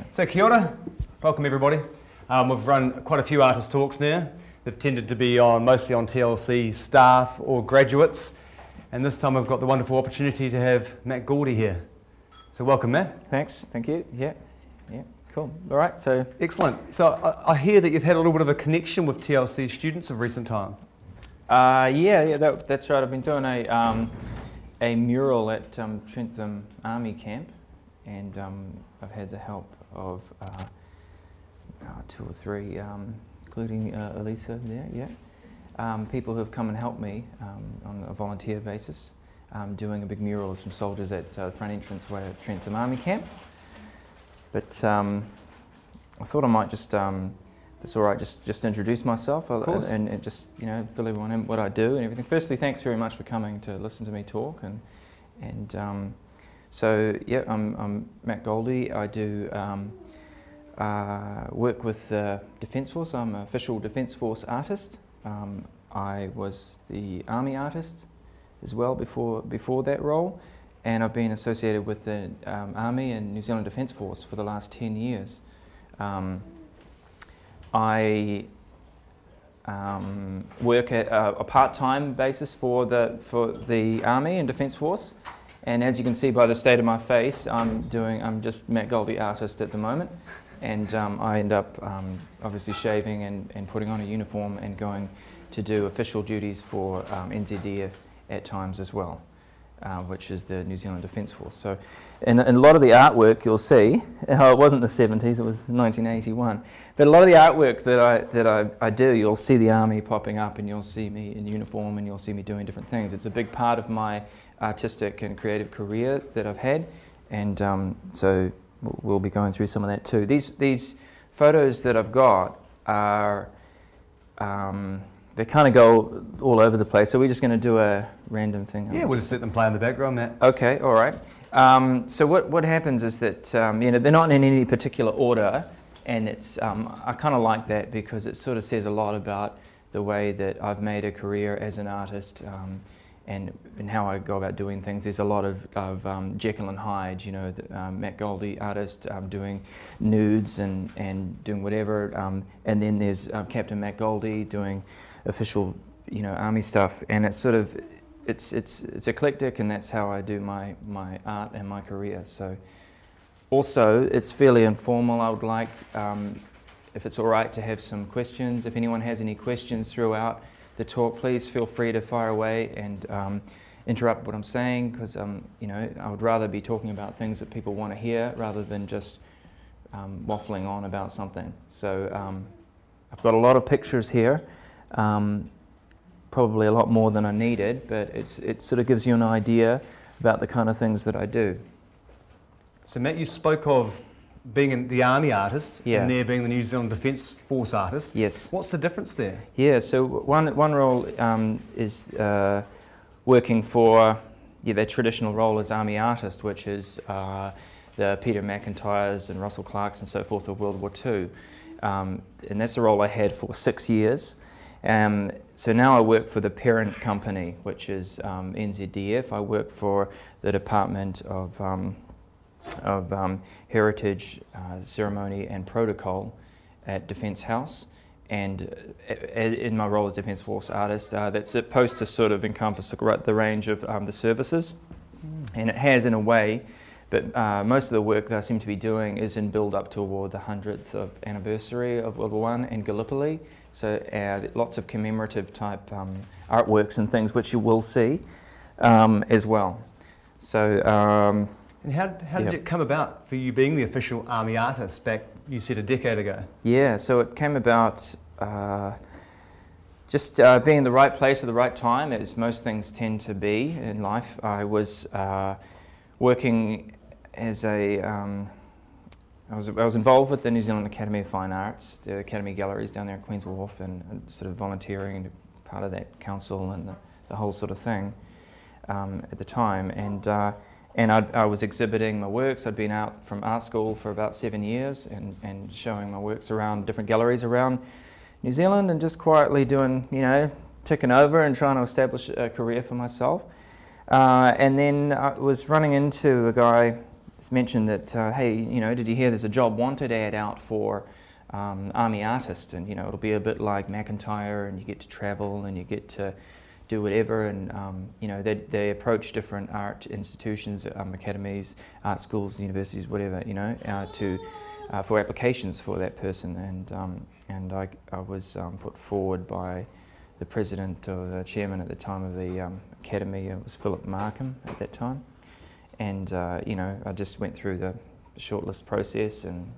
Yeah. So kia ora, welcome everybody. Um, we've run quite a few artist talks now. They've tended to be on mostly on TLC staff or graduates, and this time I've got the wonderful opportunity to have Matt Gauldie here. So welcome, Matt. Thanks. Thank you. Yeah. Yeah. Cool. All right. So Excellent. So I, I hear that you've had a little bit of a connection with TLC students of recent time. Uh, yeah, yeah, that, that's right. I've been doing a, um, a mural at um, Trentham Army Camp, and um, I've had the help of uh, uh, two or three, um, including uh, Elisa there, yeah. Um, people who have come and helped me um, on a volunteer basis, um, doing a big mural of some soldiers at uh, the front entrance way at Trentham Army Camp. But um, I thought I might just um, it's all right, just just introduce myself and, and just you know fill everyone in what I do and everything. Firstly, thanks very much for coming to listen to me talk and and um, so yeah, I'm, I'm Matt Gauldie. I do um, uh, work with the Defence Force. I'm an official Defence Force artist. Um, I was the Army artist as well before before that role, and I've been associated with the um, Army and New Zealand Defence Force for the last ten years. Um, I um, work at a, a part-time basis for the for the Army and Defence Force, and as you can see by the state of my face, I'm doing I'm just Matt Gauldie artist at the moment, and um, I end up um, obviously shaving and, and putting on a uniform and going to do official duties for um, NZDF at times as well, uh, which is the New Zealand Defence Force. So, in, in a lot of the artwork you'll see, oh, it wasn't the 70s, it was 1981. But a lot of the artwork that I that I, I do, you'll see the army popping up, and you'll see me in uniform, and you'll see me doing different things. It's a big part of my artistic and creative career that I've had, and um, so we'll be going through some of that too. These these photos that I've got are um, they kind of go all over the place. So we're just going to do a random thing. Yeah, we'll just let them play in the background, Matt. Okay, all right. Um, so what, what happens is that um, you know they're not in any particular order, and it's um, I kind of like that because it sort of says a lot about the way that I've made a career as an artist, um, and and how I go about doing things. There's a lot of, of um, Jekyll and Hyde, you know, the, um, Matt Gauldie artist um, doing nudes and and doing whatever, um, and then there's um, Captain Matt Gauldie doing official you know army stuff, and it's sort of it's it's it's eclectic, and that's how I do my my art and my career. So, also it's fairly informal. I would like, um, if it's all right, to have some questions. If anyone has any questions throughout the talk, please feel free to fire away and um, interrupt what I'm saying, because um, you know I would rather be talking about things that people want to hear rather than just um, waffling on about something. So um, I've got a lot of pictures here. Um, probably a lot more than I needed, but it's, it sort of gives you an idea about the kind of things that I do. So Matt, you spoke of being in the army artist Yeah. and there being the New Zealand Defence Force artist. Yes. What's the difference there? Yeah, so one, one role um, is uh, working for yeah, their traditional role as army artist, which is uh, the Peter McIntyres and Russell Clarks and so forth of World War II. Um, and that's a role I had for six years. Um, so now I work for the parent company, which is um, NZDF. I work for the Department of, um, of um, Heritage, uh, Ceremony and Protocol at Defence House. And uh, in my role as Defence Force artist, uh, that's supposed to sort of encompass the range of um, the services. And it has in a way, but uh, most of the work that I seem to be doing is in build up toward the 100th of anniversary of World War One in Gallipoli. So uh, lots of commemorative type um, artworks and things which you will see um, as well. So um, And how, how did it come about for you being the official army artist back, you said, a decade ago? Yeah, so it came about uh, just uh, being in the right place at the right time, as most things tend to be in life. I was uh, working as a, um, I, was, I was involved with the New Zealand Academy of Fine Arts, the Academy Galleries down there at Queen's Wharf, and, and sort of volunteering and part of that council and the, the whole sort of thing um, at the time. And uh, and I'd, I was exhibiting my works. I'd been out from art school for about seven years and, and showing my works around different galleries around New Zealand and just quietly doing, you know, ticking over and trying to establish a career for myself. Uh, and then I was running into a guy it's mentioned that, uh, hey, you know, did you hear there's a job wanted ad out for um, army artist? And, you know, it'll be a bit like McIntyre and you get to travel and you get to do whatever. And, um, you know, they, they approach different art institutions, um, academies, art schools, universities, whatever, you know, uh, to, uh, for applications for that person. And, um, and I, I was um, put forward by the president or the chairman at the time of the um, academy. It was Philip Markham at that time and uh, you know I just went through the shortlist process and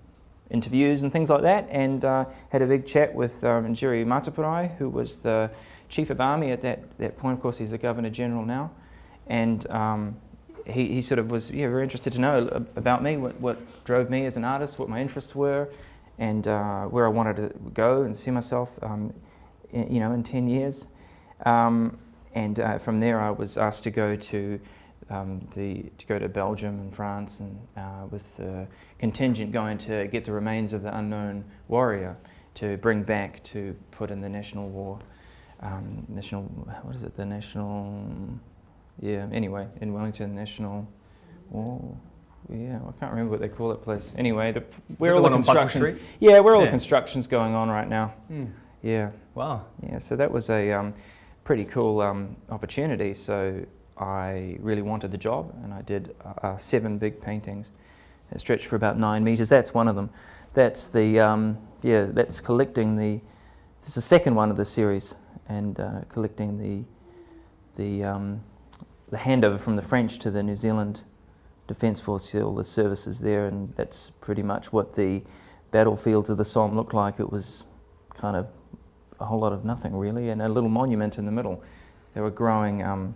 interviews and things like that, and uh, had a big chat with um, Jerry who was the chief of army at that, that point. Of course, he's the governor general now, and um, he, he sort of was yeah, very interested to know about me, what, what drove me as an artist, what my interests were, and uh, where I wanted to go and see myself, um, in, you know, in ten years. Um, and uh, from there, I was asked to go to um, the, to go to Belgium and France and uh, with the contingent going to get the remains of the unknown warrior to bring back to put in the national war, um, national, what is it, the national, yeah, anyway, in Wellington, national war. Yeah, I can't remember what they call that place. Anyway, the, where all the constructions. Yeah, where all yeah. the constructions going on right now. Mm. Yeah. Wow. Yeah, so that was a um, pretty cool um, opportunity. So I really wanted the job, and I did uh, uh, seven big paintings that stretched for about nine meters. That's one of them. That's the um, yeah. That's collecting the. It's the second one of the series, and uh, collecting the the um, the handover from the French to the New Zealand Defence Force, all the services there, and that's pretty much what the battlefields of the Somme looked like. It was kind of a whole lot of nothing really, and a little monument in the middle. They were growing. Um,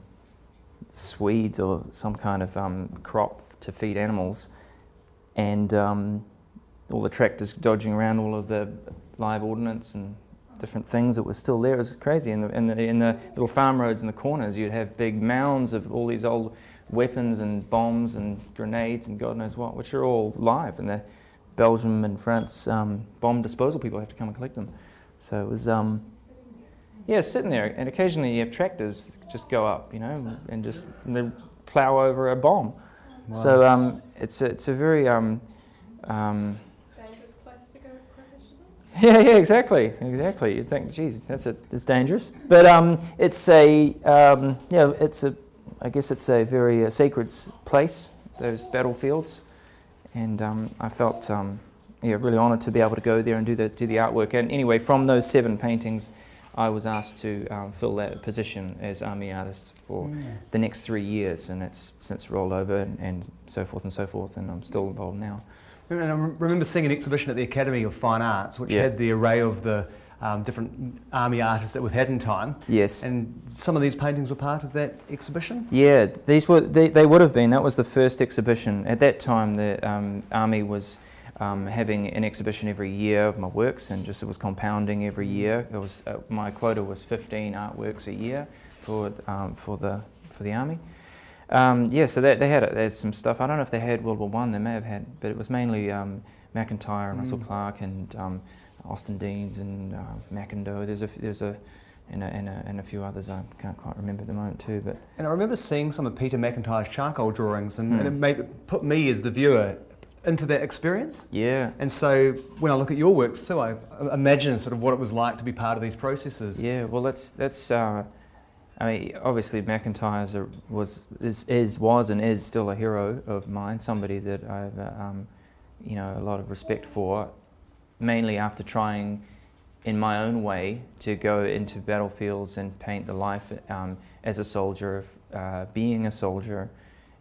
Swedes or some kind of um, crop to feed animals, and um, all the tractors dodging around all of the live ordnance and different things that were still there. It was crazy. In the, in the, in the little farm roads in the corners, you'd have big mounds of all these old weapons and bombs and grenades and God knows what, which are all live. And the Belgium and France um, bomb disposal people have to come and collect them. So it was, um, yeah, sitting there, and occasionally you have tractors just go up, you know, and just and plow over a bomb. Wow. So um, it's a, it's a very um, um, dangerous place to go Yeah, yeah, exactly, exactly. You think, geez, that's a, it's dangerous, but um, it's a um, yeah, it's a, I guess it's a very uh, sacred place. Those battlefields, and um, I felt um, yeah really honoured to be able to go there and do the do the artwork. And anyway, from those seven paintings. I was asked to um, fill that position as army artist for mm. the next three years, and it's since rolled over and, and, so forth and so forth, and I'm still involved now. And I remember seeing an exhibition at the Academy of Fine Arts, which yeah. had the array of the um, different army artists that we've had in time. Yes. And some of these paintings were part of that exhibition? Yeah, these were they, they would have been. That was the first exhibition. At that time, the um, army was um, having an exhibition every year of my works, and just it was compounding every year. It was uh, my quota was 15 artworks a year for um, for the for the army. Um, yeah, so they, they had they had some stuff. I don't know if they had World War One. They may have had, but it was mainly um, McIntyre and mm. Russell Clark and um, Austin Deans and uh, McIndoe. There's a there's a and a, and, a, and a, few others I can't quite remember at the moment too. But and I remember seeing some of Peter McIntyre's charcoal drawings, and, mm. and it made, put me as the viewer into that experience. Yeah. And so when I look at your works too, I imagine sort of what it was like to be part of these processes. Yeah. Well, that's that's. Uh, I mean, obviously McIntyre was is, is was and is still a hero of mine. Somebody that I've uh, um, you know a lot of respect for, mainly after trying in my own way to go into battlefields and paint the life um, as a soldier, uh, being a soldier,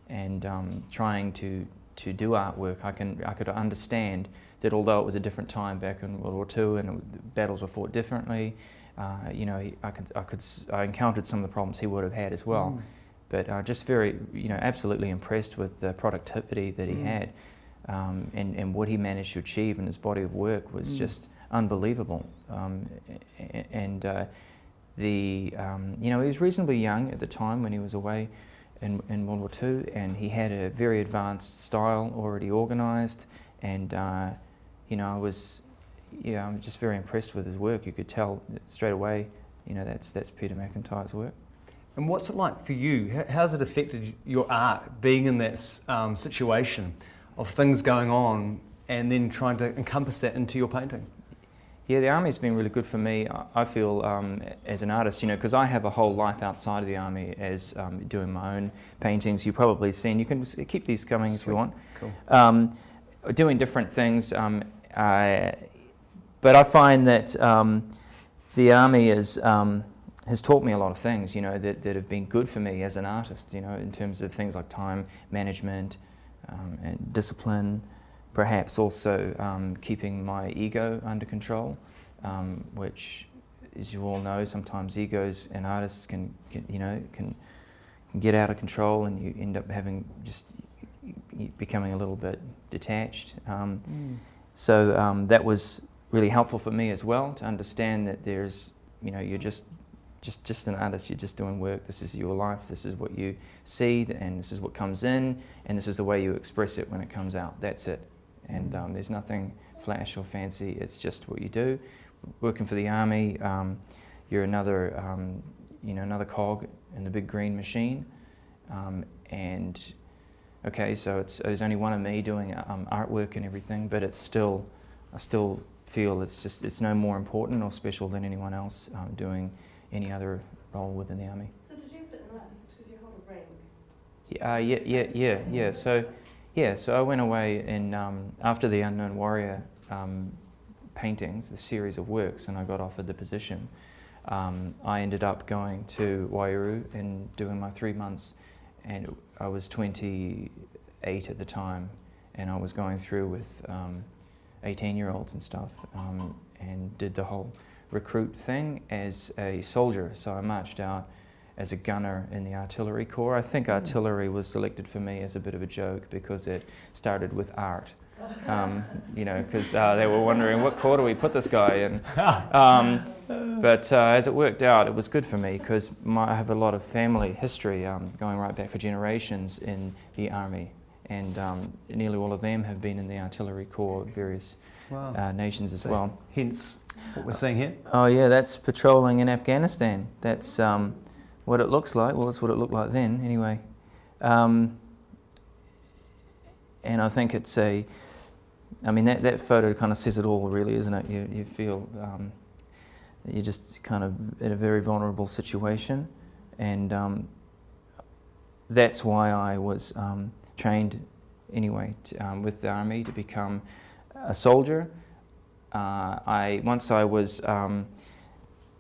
and um, trying to to do artwork, I, can, I could understand that although it was a different time back in World War II and battles were fought differently, uh, you know, I, could, I, could, I encountered some of the problems he would have had as well. Mm. But uh, just very, you know, absolutely impressed with the productivity that he mm. had um, and, and what he managed to achieve in his body of work was mm. just unbelievable. Um, and uh, the, um, you know, he was reasonably young at the time when he was away in, in World War II, and he had a very advanced style already organised, and uh, you know I was, yeah, I'm just very impressed with his work. You could tell straight away, you know, that's that's Peter McIntyre's work. And what's it like for you? How's it affected your art being in that um, situation of things going on and then trying to encompass that into your painting? Yeah, the army's been really good for me. I feel um, as an artist, you know, because I have a whole life outside of the army as um, doing my own paintings. You've probably seen. You can keep these coming Sweet. if you want. Cool. Um, doing different things. Um, I, but I find that um, the army is um, has taught me a lot of things. You know, that, that have been good for me as an artist. You know, in terms of things like time management and discipline perhaps also um, keeping my ego under control, um, which, as you all know, sometimes egos and artists can, can, you know, can, can get out of control, and you end up having just becoming a little bit detached. Um, mm. So um, that was really helpful for me as well to understand that there's, you know, you're just just just an artist. You're just doing work. This is your life. This is what you see, and this is what comes in, and this is the way you express it when it comes out. That's it and um, there's nothing flash or fancy. It's just what you do. Working for the army, um, you're another, um, you know, another cog in the big green machine, um, and okay, so it's there's only one of me doing um, artwork and everything, but it's still, I still feel it's just it's no more important or special than anyone else um, doing any other role within the army. So did you put in that because you hold a rank? Yeah, uh, yeah, yeah, yeah, yeah. So. Yeah, so I went away and um, after the Unknown Warrior um, paintings, the series of works, and I got offered the position. Um, I ended up going to Waiouru and doing my three months, and I was 28 at the time, and I was going through with 18-year-olds um, and stuff, um, and did the whole recruit thing as a soldier. So I marched out as a gunner in the artillery corps. I think hmm. artillery was selected for me as a bit of a joke because it started with art. Um, you know, because uh, they were wondering what corps do we put this guy in. Um, but uh, as it worked out, it was good for me because I have a lot of family history um, going right back for generations in the army, and um, nearly all of them have been in the artillery corps, of various wow. uh, nations as so well. Hence, what we're seeing here. Oh yeah, that's patrolling in Afghanistan. That's um, what it looks like. Well, that's what it looked like then, anyway. Um, and I think it's a, I mean, that, that photo kind of says it all, really, isn't it? You, you feel um, you're just kind of in a very vulnerable situation. And um, that's why I was um, trained, anyway, to, um, with the army to become a soldier. Uh, I Once I was, um,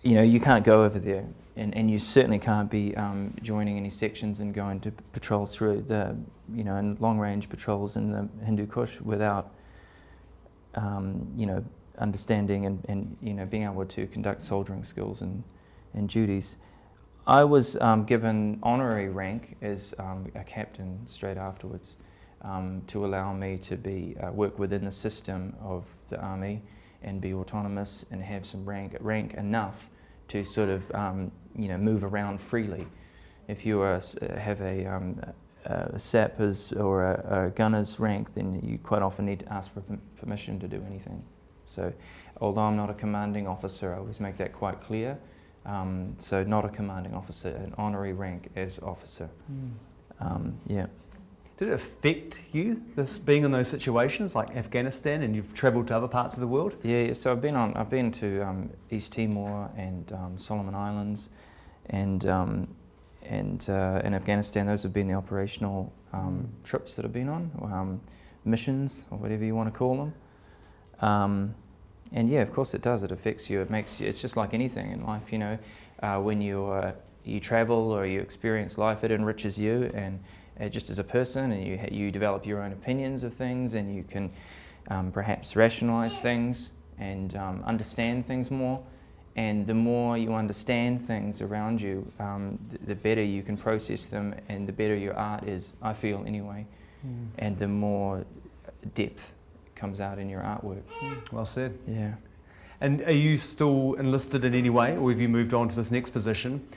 you know, you can't go over there and, and you certainly can't be um, joining any sections and going to patrol through the, you know, and long range patrols in the Hindu Kush without, um, you know, understanding and, and, you know, being able to conduct soldiering skills and, and duties. I was um, given honorary rank as um, a captain straight afterwards um, to allow me to be, uh, work within the system of the army and be autonomous and have some rank, rank enough to sort of um, you know move around freely. If you are, have a, um, a sapper's or a, a, gunner's rank, then you quite often need to ask for permission to do anything. So, although I'm not a commanding officer, I always make that quite clear. Um, so, not a commanding officer, an honorary rank as officer. Mm. yeah. Did it affect you, this being in those situations like Afghanistan and you've travelled to other parts of the world? Yeah, so I've been on, I've been to um, East Timor and um, Solomon Islands and, um, and uh, in Afghanistan. Those have been the operational um, mm. trips that I've been on, um, missions or whatever you want to call them. And yeah, of course it does. It affects you. It makes you, it's just like anything in life, you know. Uh, when you, uh, you travel or you experience life, it enriches you and uh, just as a person, and you, you develop your own opinions of things, and you can um, perhaps rationalize things and um, understand things more. And the more you understand things around you, um, the, the, better you can process them, and the better your art is, I feel anyway. Mm. And the more depth comes out in your artwork. Well said. Yeah. And are you still enlisted in any way, or have you moved on to this next position?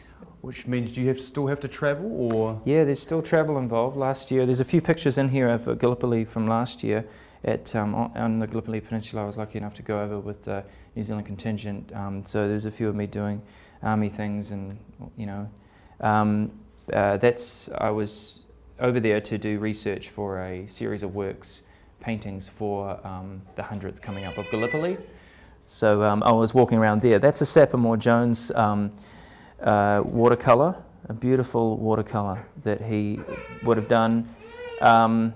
which means do you have still have to travel or? Yeah, there's still travel involved. Last year, there's a few pictures in here of Gallipoli from last year at um, on the Gallipoli Peninsula. I was lucky enough to go over with the New Zealand contingent. Um, so there's a few of me doing army things, and you know, um, uh, that's I was over there to do research for a series of works paintings for um, the 100th coming up of Gallipoli. So um, I was walking around there. That's a Sapper Moore-Jones um, uh, watercolour, a beautiful watercolour that he would have done um,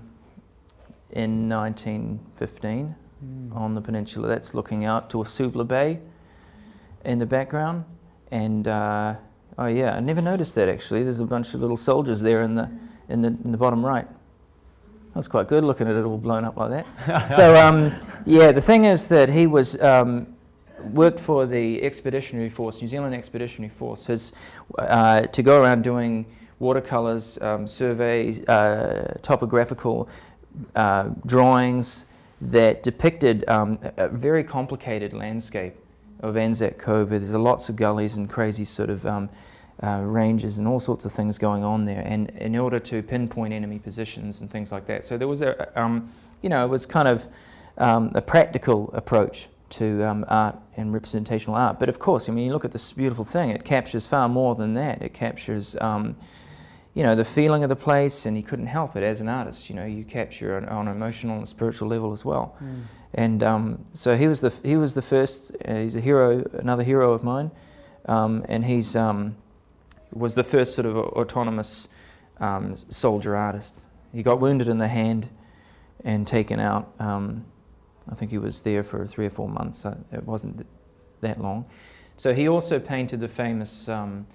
in 1915 Mm. on the peninsula. That's looking out to Suvla Bay in the background. And uh, oh yeah, I never noticed that actually. There's a bunch of little soldiers there in the in the, in the bottom right. That's quite good looking at it all blown up like that. so um, yeah, the thing is that he was um, worked for the Expeditionary Force, New Zealand Expeditionary Force, his, uh, to go around doing watercolors, um, surveys, uh, topographical uh, drawings that depicted um, a very complicated landscape of Anzac Cove. There's lots of gullies and crazy sort of um, uh, ranges and all sorts of things going on there, and in order to pinpoint enemy positions and things like that. So there was a, um, you know, it was kind of um, a practical approach to um, art and representational art. But of course, I mean, you look at this beautiful thing; it captures far more than that. It captures um, you know, the feeling of the place, and he couldn't help it as an artist. You know, you capture on, on an emotional and spiritual level as well. Mm. And um, so he was the he was the first. Uh, he's a hero, another hero of mine, um, and he's um, was the first sort of autonomous um, soldier artist. He got wounded in the hand and taken out. Um, I think he was there for three or four months. It wasn't that long. So he also painted the famous um,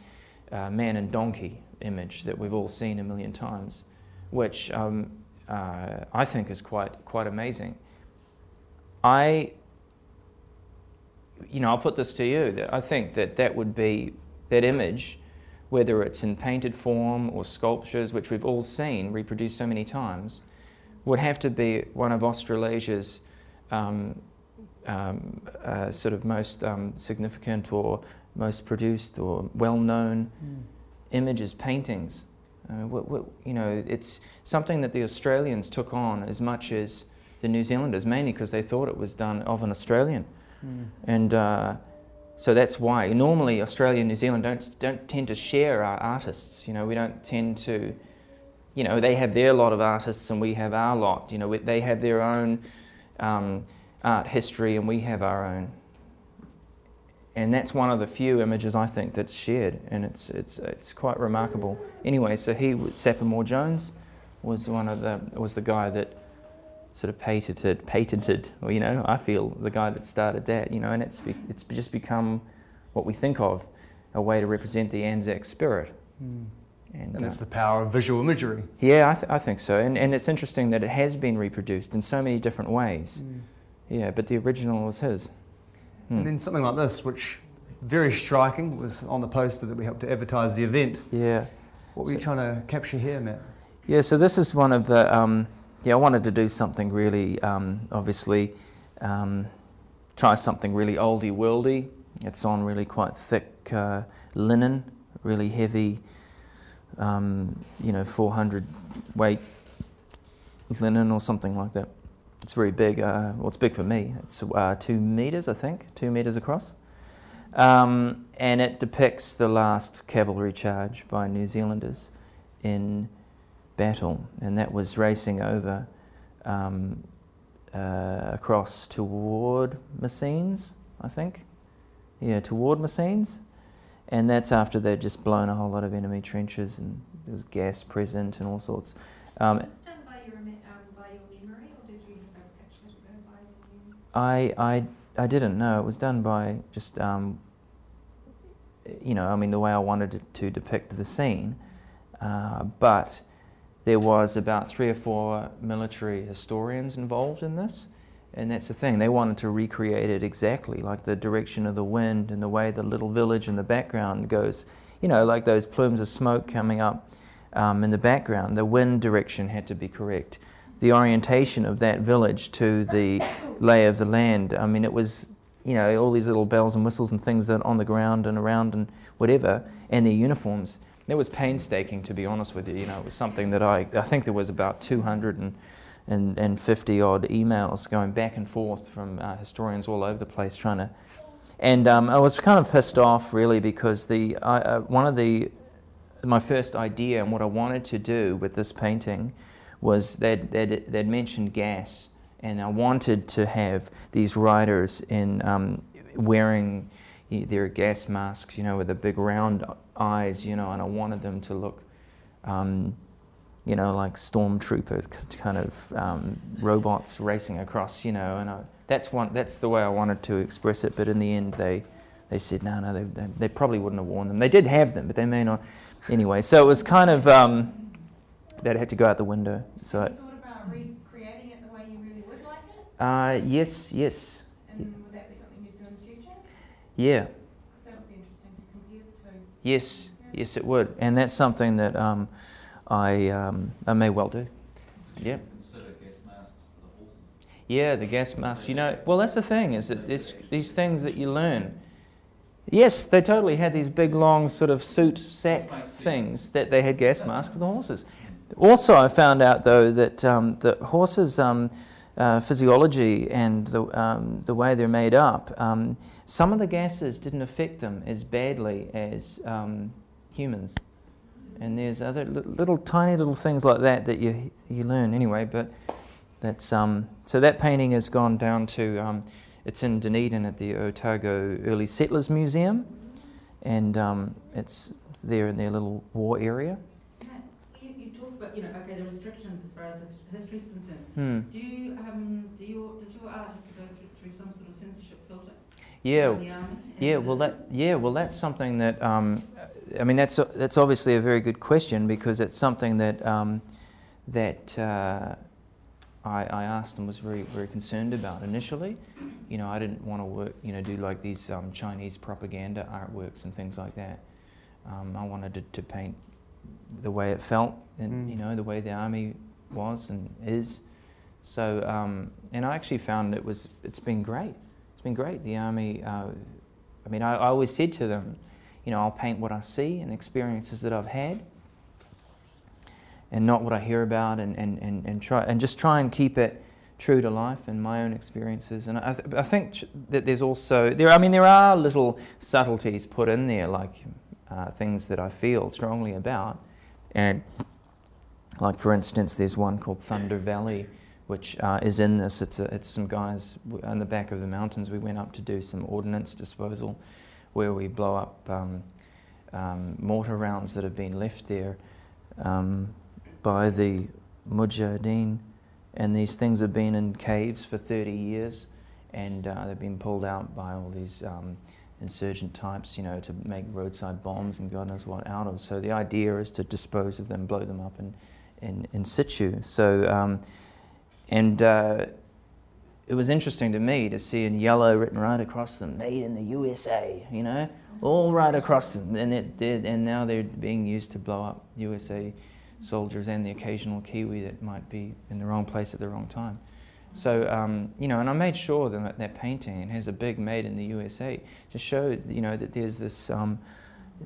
uh, man and donkey image that we've all seen a million times, which um, uh, I think is quite quite amazing. I, you know, I'll put this to you I think that that would be that image, whether it's in painted form or sculptures, which we've all seen reproduced so many times, would have to be one of Australasia's um, um, uh, sort of most um, significant or most produced or well-known Mm. images, paintings. Uh, what, what, you know, it's something that the Australians took on as much as the New Zealanders, mainly because they thought it was done of an Australian, Mm. and uh, so that's why normally Australia and New Zealand don't don't tend to share our artists. You know, we don't tend to, you know, they have their lot of artists and we have our lot. You know, we, they have their own um, art history and we have our own. And that's one of the few images I think that's shared, and it's it's it's quite remarkable. Anyway, so he, Sapper Moore-Jones, was one of the was the guy that sort of patented patented, or you know, I feel the guy that started that. You know, and it's be, it's just become what we think of a way to represent the Anzac spirit. Mm. And, And uh, it's the power of visual imagery. yeah, I, th- I think so. And, and it's interesting that it has been reproduced in so many different ways. Yeah, but the original was his. Hmm. And then something like this, which very striking, was on the poster that we helped to advertise the event. Yeah. What were you trying to capture here, Matt? Yeah, so this is one of the. Um, yeah, I wanted to do something really, um, obviously, um, try something really oldie worldy. It's on really quite thick uh, linen, really heavy, um, you know, 400 weight linen or something like that. It's very big. Uh, well, it's big for me. It's uh, two meters, I think, two meters across. Um, and it depicts the last cavalry charge by New Zealanders in battle, and that was racing over um, uh, across toward Messines, I think. Yeah, toward Messines. And that's after they'd just blown a whole lot of enemy trenches and there was gas present and all sorts. Um, Was done by your, um, by your memory, or did you have a picture to go by? I, I, I didn't know. It was done by just, um, you know, I mean, the way I wanted it to depict the scene. Uh, but there was about three or four military historians involved in this. And that's the thing, they wanted to recreate it exactly, like the direction of the wind and the way the little village in the background goes. You know, like those plumes of smoke coming up um, in the background. The wind direction had to be correct. The orientation of that village to the lay of the land. I mean, it was, you know, all these little bells and whistles and things that on the ground and around and whatever, and their uniforms. It was painstaking, to be honest with you. You know, it was something that I, I think there was about 250 odd emails going back and forth from uh, historians all over the place trying to. And um, I was kind of pissed off, really, because the uh, one of the my first idea and what I wanted to do with this painting was they'd, they'd, they'd mentioned gas and I wanted to have these riders in um, wearing their gas masks, you know, with the big round eyes, you know, and I wanted them to look, um, you know, like stormtrooper kind of um, robots racing across, you know, and I, that's one. That's the way I wanted to express it. But in the end, they they said no, no, they, they, they probably wouldn't have worn them. They did have them, but they may not. Anyway, so it was kind of um, that had to go out the window. So. Have you thought about recreating it the way you really would like it? Uh, yes, yes. And would that be something you'd do in the future? Yeah. Because that would be interesting to compare the two. Yes, yes, it would, and that's something that um, I um, I may well do. Yeah. Yeah, the gas masks. You know, well, that's the thing is that this, these things that you learn. Yes, they totally had these big, long sort of suit sack things that they had gas masks for the horses. Also, I found out though that um, the horses' um, uh, physiology and the, um, the way they're made up, um, some of the gases didn't affect them as badly as um, humans. And there's other little, little, tiny little things like that that you you learn anyway. But that's um, so that painting has gone down to um, it's in Dunedin at the Otago Early Settlers Museum, and um, it's there in their little war area. You, you talked about you know okay the restrictions as far as history is concerned. Hmm. Do you um do your does your art have to go through, through some sort of censorship filter? Yeah, in the army? yeah. Well, that yeah. Well, that's something that um, I mean that's that's obviously a very good question because it's something that um, that uh, I, I asked and was very very concerned about initially. You know, I didn't want to work. You know, do like these um, Chinese propaganda artworks and things like that. Um, I wanted to, to paint the way it felt, and Mm. you know, the way the army was and is. So, um, and I actually found it was it's been great. It's been great. The army. Uh, I mean, I, I always said to them, you know, I'll paint what I see and experiences that I've had, and not what I hear about, and, and, and, and try and just try and keep it true to life and my own experiences. And I, th- I think that there's also there. I mean, there are little subtleties put in there, like uh, things that I feel strongly about, and like for instance, there's one called Thunder Valley, which uh, is in this. It's a, it's some guys on the back of the mountains. We went up to do some ordnance disposal, where we blow up um, um, mortar rounds that have been left there um, by the Mujahideen, and these things have been in caves for 30 years, and uh, they've been pulled out by all these um, insurgent types, you know, to make roadside bombs and God knows what out of. So the idea is to dispose of them, blow them up in, in, in situ. So, um, and uh, it was interesting to me to see in yellow written right across them, made in the USA, you know, all right across them. And, it, did, and now they're being used to blow up USA soldiers and the occasional Kiwi that might be in the wrong place at the wrong time. So, um, you know, and I made sure that that painting it has a big made in the USA to show, you know, that there's this, um,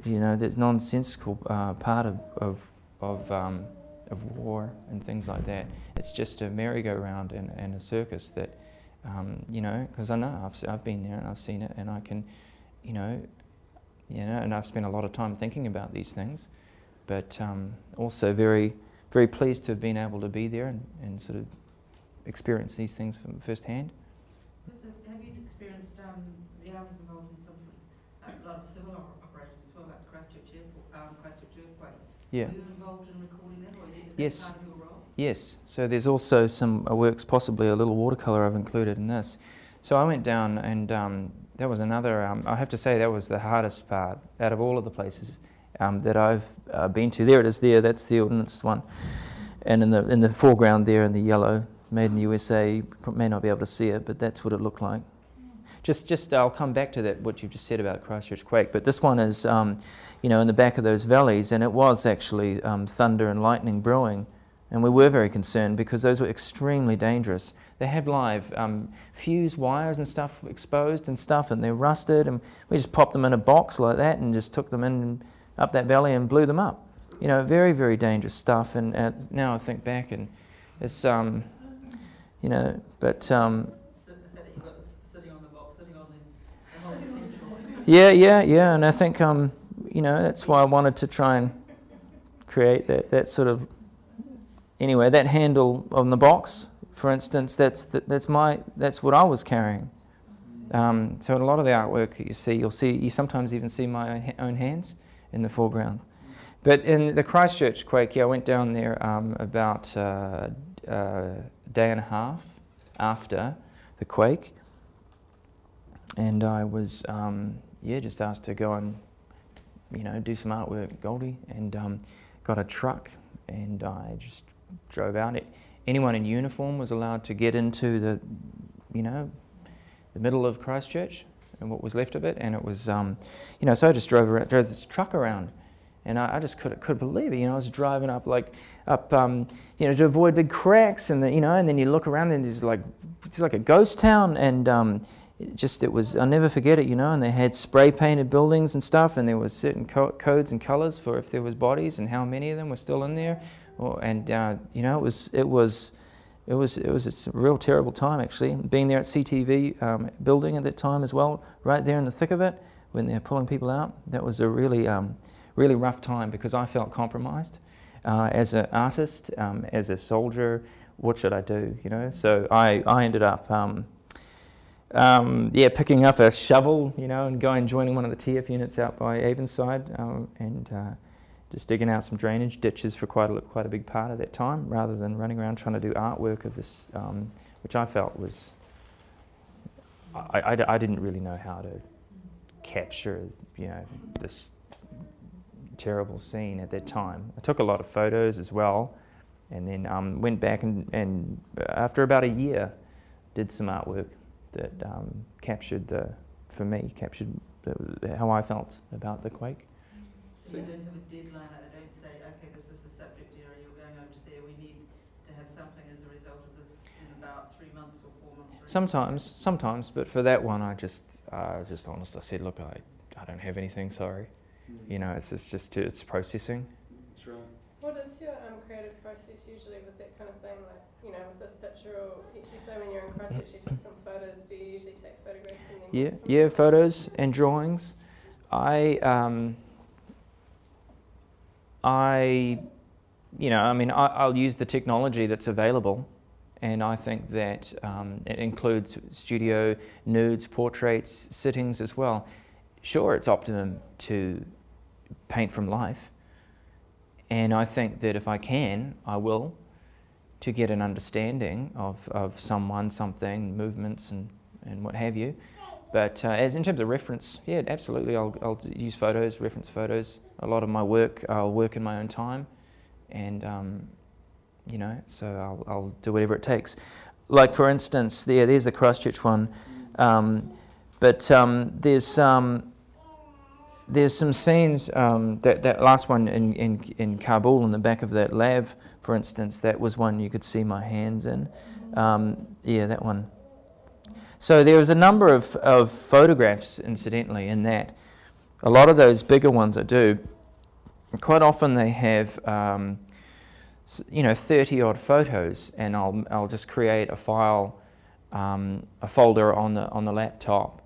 you know, this nonsensical uh, part of, of, of, um, of war and things like that. It's just a merry-go-round and, and a circus that, um, you know, because I know, I've, I've been there and I've seen it and I can, you know, you know, and I've spent a lot of time thinking about these things, but um, also very, very pleased to have been able to be there and, and sort of experience these things from firsthand. Have you experienced um, the army's involved in some sort of, lot of civil op- operations as well, like Christchurch Airport, um, Christchurch earthquake? Yeah. Were you involved in recording that, or is Yes. that part of your role? Yes, so there's also some uh, works, possibly a little watercolour I've included in this. So I went down and um, that was another, um, I have to say, that was the hardest part out of all of the places um, that I've uh, been to. There it is there, that's the ordnance one. And in the, in the foreground there in the yellow, made in the USA, may not be able to see it, but that's what it looked like. Just, just I'll come back to that, what you've just said about Christchurch Quake, but this one is, um, you know, in the back of those valleys, and it was actually um, thunder and lightning brewing. And we were very concerned because those were extremely dangerous. They have live um, fuse wires and stuff exposed and stuff, and they're rusted. And we just popped them in a box like that and just took them in up that valley and blew them up. You know, very, very dangerous stuff. And uh, now I think back, and it's, um, you know, but um, yeah, yeah, yeah. And I think, um, you know, that's why I wanted to try and create that, that sort of, anyway, that handle on the box for instance, that's the, that's my that's what I was carrying. Um, so in a lot of the artwork that you see, you'll see you sometimes even see my own hands in the foreground. But in the Christchurch quake, yeah, I went down there um, about uh, uh, day and a half after the quake, and I was um, yeah just asked to go and you know do some artwork Gauldie, and um, got a truck, and I just drove out. It, anyone in uniform was allowed to get into the you know the middle of Christchurch and what was left of it, and it was um, you know so I just drove around, drove this truck around and I, I just could could believe it. You know, I was driving up like up, um, you know, to avoid big cracks, and the, you know, and then you look around and there's like it's like a ghost town, and um, it just it was I'll never forget it. You know, and they had spray painted buildings and stuff, and there was certain co- codes and colors for if there was bodies and how many of them were still in there, or, and uh, you know, it was it was. It was it was a real terrible time actually. Being there at CTV um, building at that time as well, right there in the thick of it, when they're pulling people out, that was a really um, really rough time because I felt compromised uh, as an artist, um, as a soldier. What should I do? You know, so I, I ended up, um, um, yeah, picking up a shovel, you know, and going joining one of the TF units out by Avonside, um, and uh, just digging out some drainage ditches for quite a quite a big part of that time, rather than running around trying to do artwork of this, um, which I felt was. I, I, I didn't really know how to capture, you know, this terrible scene at that time. I took a lot of photos as well, and then um, went back and, and after about a year, did some artwork that um, captured the, for me, captured the, how I felt about the quake. So you don't have a deadline, they don't say, okay, this is the subject area, you're going over to there, we need to have something as a result of this in about three months or four months? Sometimes, sometimes, but for that one, I just, uh, just honest, I said, look, I, I don't have anything, sorry. You know, it's, it's just it's processing. That's right. What is your um, creative process usually with that kind of thing? Like, you know, with this picture, or you say when you're in Christchurch, you take some photos. Do you usually take photographs and then? Yeah, yeah, photos and drawings. I, um, I, you know, I mean, I, will use the technology that's available, and I think that um, it includes studio nudes, portraits, sittings as well. Sure, it's optimum to paint from life. And I think that if I can, I will, to get an understanding of, of someone, something, movements, and, and what have you. But uh, as in terms of reference, yeah, absolutely, I'll, I'll use photos, reference photos. A lot of my work, I'll work in my own time, and um, you know, so I'll, I'll do whatever it takes. Like for instance, there, there's the Christchurch one, um, but um, there's um, there's some scenes, um, that, that last one in, in, in Kabul, in the back of that lab, for instance, that was one you could see my hands in. Um, yeah, that one. So there was a number of, of photographs, incidentally, in that. A lot of those bigger ones I do, quite often they have, um, you know, 30 odd photos, and I'll, I'll just create a file, um, a folder on the, on the laptop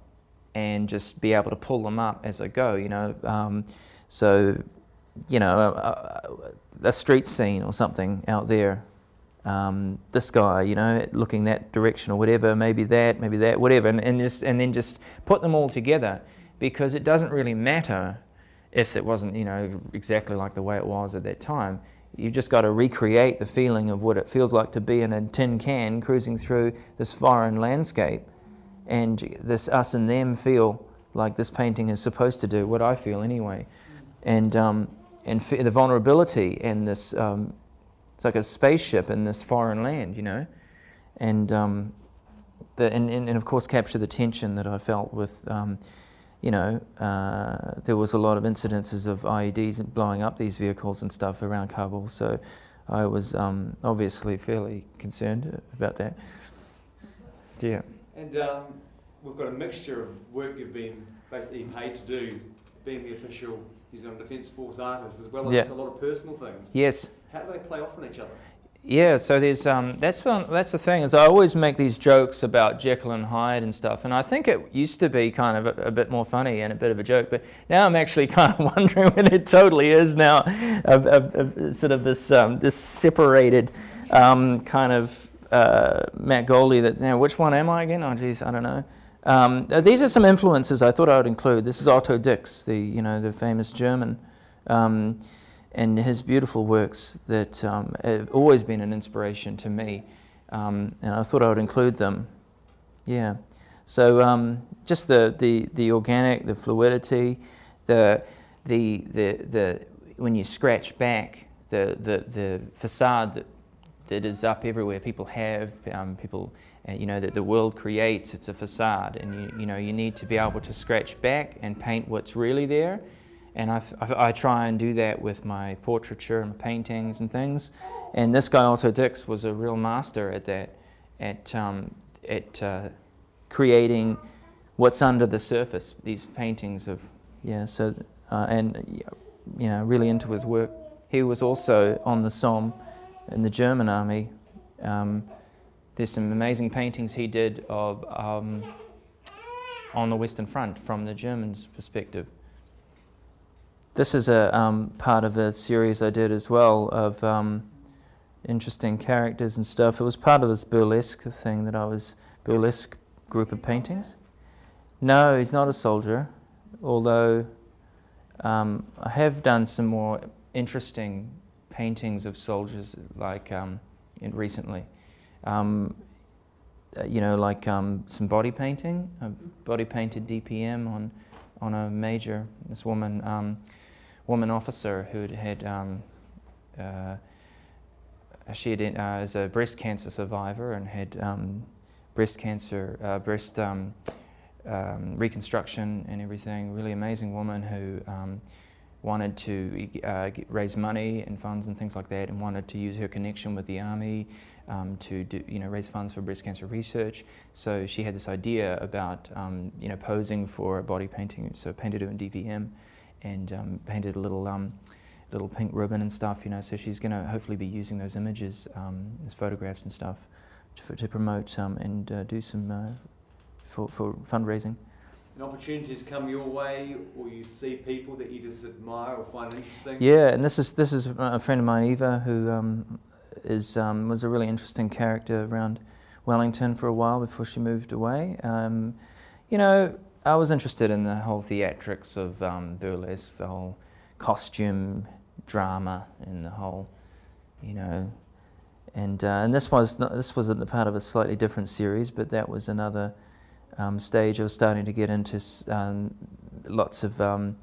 and just be able to pull them up as I go, you know. Um, so, you know, a, a, street scene or something out there. Um, this guy, you know, looking that direction or whatever, maybe that, maybe that, whatever, and, and, just, and then just put them all together because it doesn't really matter if it wasn't, you know, exactly like the way it was at that time. You've just got to recreate the feeling of what it feels like to be in a tin can cruising through this foreign landscape and this us and them feel like this painting is supposed to do what I feel anyway, and um, and the vulnerability and this um, it's like a spaceship in this foreign land, you know, and um, the and, and, and, of course capture the tension that I felt with. Um, you know, uh, there was a lot of incidences of IEDs blowing up these vehicles and stuff around Kabul, so I was um, obviously fairly concerned about that. Yeah. And um, we've got a mixture of work you've been basically paid to do, being the official New Zealand Defence Force artist, as well as yeah. a lot of personal things. Yes. How do they play off on each other? Yeah, so there's um, that's one, that's the thing is I always make these jokes about Jekyll and Hyde and stuff, and I think it used to be kind of a, a bit more funny and a bit of a joke, but now I'm actually kind of wondering when it totally is now, a, a, sort of this um, this separated um, kind of uh, Matt Gauldie. That now, which one am I again? Oh, geez, I don't know. Um, uh, these are some influences I thought I would include. This is Otto Dix, the you know the famous German, um, and his beautiful works that um, have always been an inspiration to me, um, and I thought I would include them. Yeah, so um, just the, the the organic, the fluidity, the the the the when you scratch back the the the facade that is up everywhere. People have um, people uh, you know, that the world creates. It's a facade, and you, you know, you need to be able to scratch back and paint what's really there. And I, I, I try and do that with my portraiture and paintings and things. And this guy, Otto Dix, was a real master at that, at, um, at uh, creating what's under the surface, these paintings of, yeah, so, uh, and, you know, really into his work. He was also on the Somme in the German army. Um, there's some amazing paintings he did of um, on the Western Front from the Germans' perspective. This is a um, part of a series I did as well of um, interesting characters and stuff. It was part of this burlesque thing that I was burlesque group of paintings. No, he's not a soldier, although um, I have done some more interesting paintings of soldiers like um, recently um, uh, you know, like um, some body painting, a body painted DPM on on a major this woman um, woman officer who had um, uh, she had uh, is a breast cancer survivor and had um, breast cancer uh, breast reconstruction and everything. Really amazing woman who wanted to uh, get, raise money and funds and things like that, and wanted to use her connection with the army um, to do, you know, raise funds for breast cancer research. So she had this idea about um, you know, posing for a body painting, so painted her in DPM and um, painted a little, um, little pink ribbon and stuff, you know, so she's going to hopefully be using those images um, as photographs and stuff to, to promote um, and uh, do some uh, for, for fundraising. And opportunities come your way, or you see people that you just admire or find interesting. Yeah, and this is this is a friend of mine, Eva, who um, is um, was a really interesting character around Wellington for a while before she moved away. Um, you know, I was interested in the whole theatrics of um, burlesque, the whole costume drama, and the whole, you know, and uh, and this was not, this was a part of a slightly different series, but that was another um, stage. I was starting to get into um, lots of um,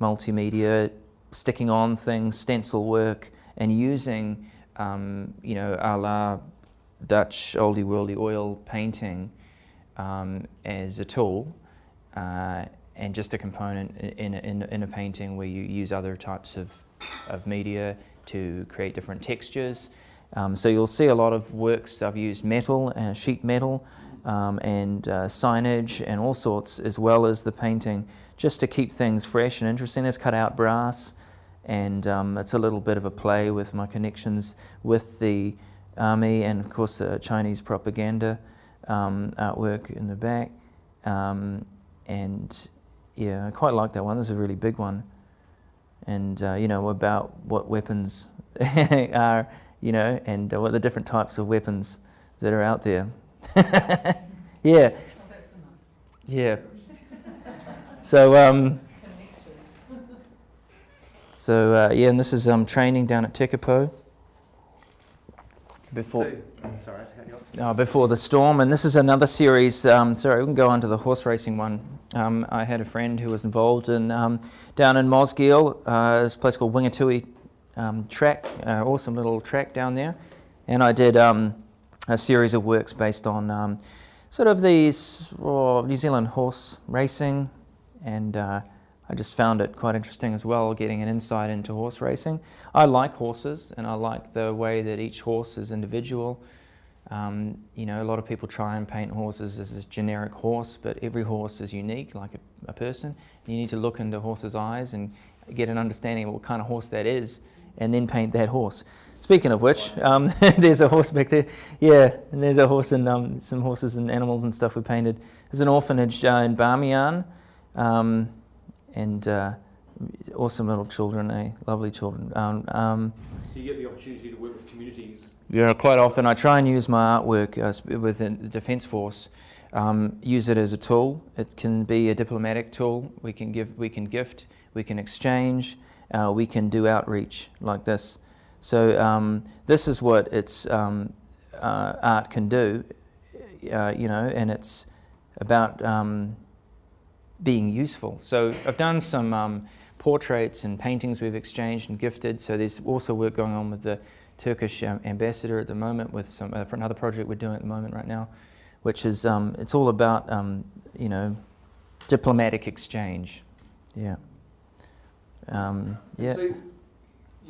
multimedia, sticking on things, stencil work, and using um, you know, a la Dutch oldie worldy oil painting um, as a tool uh, and just a component in in, in a painting where you use other types of, of media to create different textures. Um, so you'll see a lot of works. I've used metal, uh, sheet metal, um, and uh, signage and all sorts, as well as the painting, just to keep things fresh and interesting. There's cut out brass and um, it's a little bit of a play with my connections with the army and of course the Chinese propaganda um, artwork in the back. Um, and yeah, I quite like that one. This is a really big one. And uh, you know about what weapons are, you know, and uh, what the different types of weapons that are out there. yeah. Yeah. So um, so uh, yeah, and this is um, training down at Tekapo. Before, so, sorry, uh, before the storm, and this is another series. Um, sorry, we can go on to the horse racing one. Um, I had a friend who was involved in um, down in Mosgiel, uh, this place called Wingatui um, track, uh, awesome little track down there, and I did um, a series of works based on sort of these oh, New Zealand horse racing and uh, I just found it quite interesting as well, getting an insight into horse racing. I like horses, and I like the way that each horse is individual. Um, you know, a lot of people try and paint horses as this generic horse, but every horse is unique, like a, a person. You need to look into horse's eyes and get an understanding of what kind of horse that is, and then paint that horse. Speaking of which, um, there's a horse back there. Yeah, and there's a horse and um, some horses and animals and stuff we painted. There's an orphanage uh, in Bamiyan. Um, and uh, awesome little children, eh? Lovely children. Um, um, so you get the opportunity to work with communities. Yeah, quite often I try and use my artwork uh, within the Defence Force. Um, use it as a tool. It can be a diplomatic tool. We can give, we can gift, we can exchange, uh, we can do outreach like this. So um, this is what its um, uh, art can do, uh, you know, and it's about um, being useful. So I've done some um, portraits and paintings we've exchanged and gifted. So there's also work going on with the Turkish um, ambassador at the moment with some uh, for another project we're doing at the moment right now, which is um, it's all about um, you know diplomatic exchange. Yeah. Um, yeah. So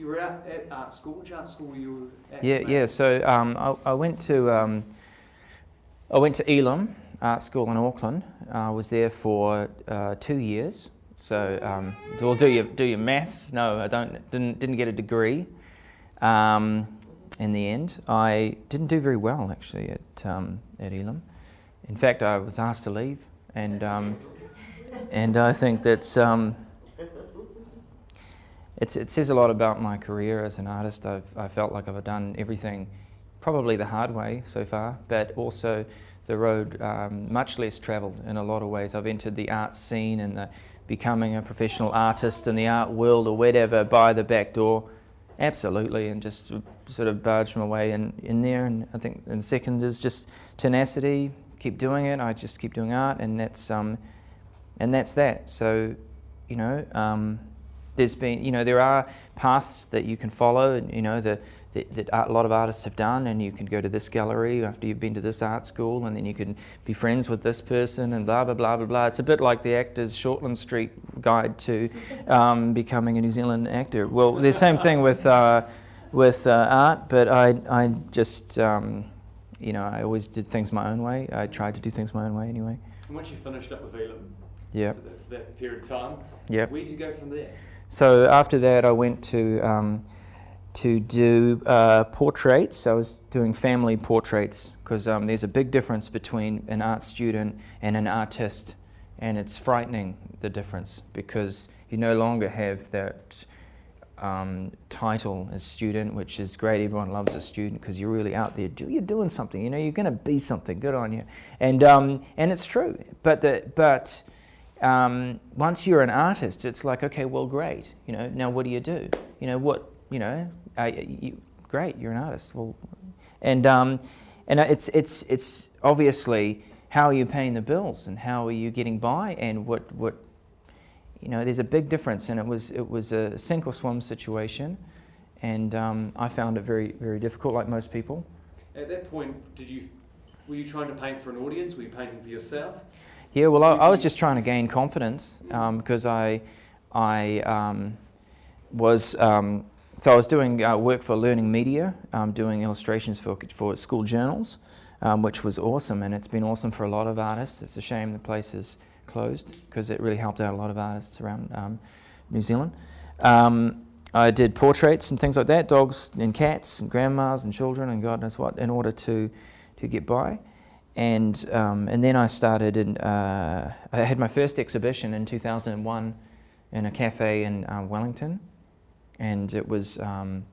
you were at, at art school. Which art school were you at? Yeah, yeah. So um, I, I went to um, I went to Elam Art School in Auckland. I was there for uh, two years. So um, well, do your do your maths? No, I don't. Didn't didn't get a degree. Um, in the end, I didn't do very well actually at um, at Elam. In fact, I was asked to leave, and um, and I think that's it's, it says a lot about my career as an artist. I've I felt like I've done everything probably the hard way so far, but also the road um, much less travelled in a lot of ways. I've entered the art scene and the becoming a professional artist in the art world or whatever by the back door, absolutely, and just sort of barged my way in, in there. And I think and second is just tenacity, keep doing it. I just keep doing art, and that's um, and that's that. So, you know, um, there's been you know there are paths that you can follow, and you know the that, that a lot of artists have done, and you can go to this gallery after you've been to this art school, and then you can be friends with this person, and blah blah blah blah blah. It's a bit like the actor's Shortland Street guide to um, becoming a New Zealand actor. Well, the same thing with uh, with uh, art, but I I just um, you know I always did things my own way. I tried to do things my own way anyway. And once you finished up with Elam, Yeah. for, that, that period of time, Yeah. where did you go from there? So after that, I went to um, to do uh, portraits. I was doing family portraits because um, there's a big difference between an art student and an artist, and it's frightening the difference because you no longer have that um, title as student, which is great. Everyone loves a student because you're really out there. Do you're doing something? You know, you're going to be something. Good on you. And um, and it's true. But the but um, once you're an artist, it's like, okay, well, great. You know, now what do you do? You know, what, you know, you, great, you're an artist. Well, and um, and it's it's it's obviously how are you paying the bills and how are you getting by and what what you know, there's a big difference, and it was it was a sink or swim situation, and um, I found it very very difficult, like most people. At that point, did you were you trying to paint for an audience? Were you painting for yourself? Yeah, well, I, I was just trying to gain confidence um, because I, I um, was um, so I was doing uh, work for Learning Media, um, doing illustrations for for school journals, um, which was awesome, and it's been awesome for a lot of artists. It's a shame the place is closed because it really helped out a lot of artists around um, New Zealand. Um, I did portraits and things like that, dogs and cats and grandmas and children and God knows what, in order to to get by and um, and then I started in. Uh, I had my first exhibition in 2001 in a cafe in uh, Wellington, and it was. Um,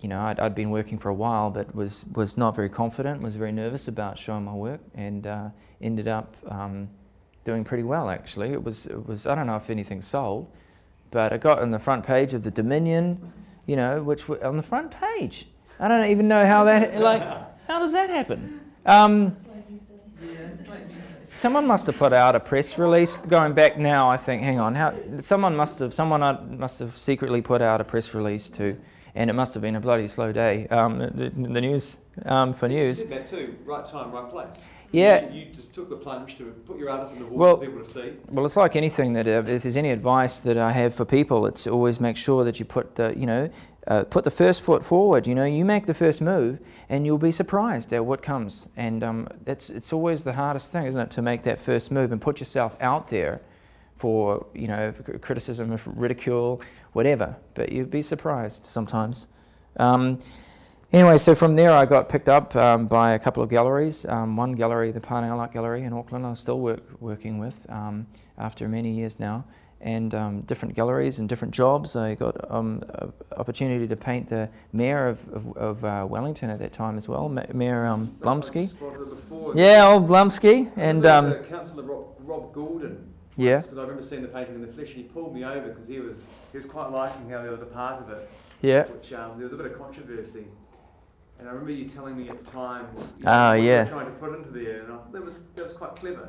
you know, I'd, I'd been working for a while, but was was not very confident. Was very nervous about showing my work, and uh, ended up um, doing pretty well. Actually, it was it was. I don't know if anything sold, but I got on the front page of the Dominion. You know, which w- on the front page. I don't even know how that like. How does that happen? Um, someone must have put out a press release. Going back now, I think, hang on, how, someone must have someone must have secretly put out a press release too and it must have been a bloody slow day. Um, the, the news um, for You news. said that too. Right time, right place. Yeah. You, you just took the plunge to put your artist in the water Well- for people to see. Well, it's like anything that uh, if there's any advice that I have for people, it's always make sure that you put the you know uh, put the first foot forward. You know, you make the first move, and you'll be surprised at what comes. And um, it's it's always the hardest thing, isn't it, to make that first move and put yourself out there for you know criticism, ridicule, whatever. But you'd be surprised sometimes. Um, Anyway, so from there I got picked up um, by a couple of galleries. Um, one gallery, the Parnell Art Gallery in Auckland, I'm still work, working with um, after many years now. And um, different galleries and different jobs. I got um, opportunity to paint the mayor of, of, of uh, Wellington at that time as well, Ma- Mayor um, Blumsky. Yeah, old Blumsky, and um, Councillor Rob, Rob Goulden. yeah, Because I remember seeing the painting in the flesh, and he pulled me over because he was he was quite liking how there was a part of it, yeah, which um, there was a bit of controversy. And I remember you telling me at the time. you Ah, what you were yeah. Trying to put into there, and I, that was that was quite clever.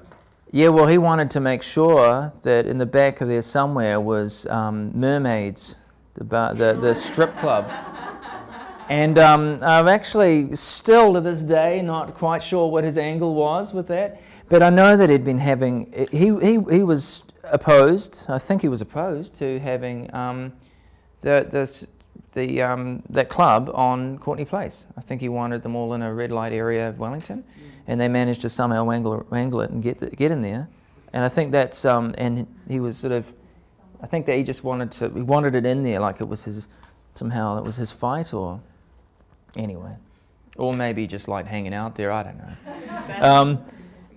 Yeah. Well, he wanted to make sure that in the back of there somewhere was um, mermaids, the, bar, the the strip club. And um, I'm actually still to this day not quite sure what his angle was with that, but I know that he'd been having. He he he was opposed. I think he was opposed to having um, the the the um, that club on Courtenay Place. I think he wanted them all in a red light area of Wellington, and they managed to somehow wangle, wangle it and get the, get in there. And I think that's um, and he was sort of. I think that he just wanted to. He wanted it in there like it was his somehow it was his fight or anyway, or maybe just like hanging out there. I don't know. Um,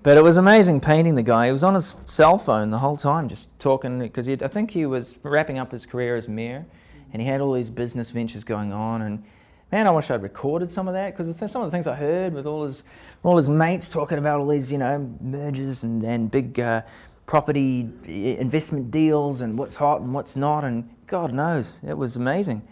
but it was amazing painting the guy. He was on his cell phone the whole time, just talking because I think he was wrapping up his career as mayor, and he had all these business ventures going on. And man, I wish I'd recorded some of that because some of the things I heard with all his all his mates talking about all these you know mergers and and big. Uh, property investment deals and what's hot and what's not and God knows it was amazing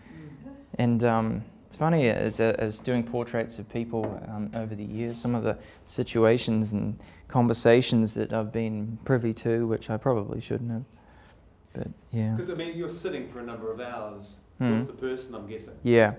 and um, it's funny as, as doing portraits of people um, over the years, some of the situations and conversations that I've been privy to, which I probably shouldn't have. But yeah, Because I mean, you're sitting for a number of hours Hmm. with the person. I'm guessing. yeah,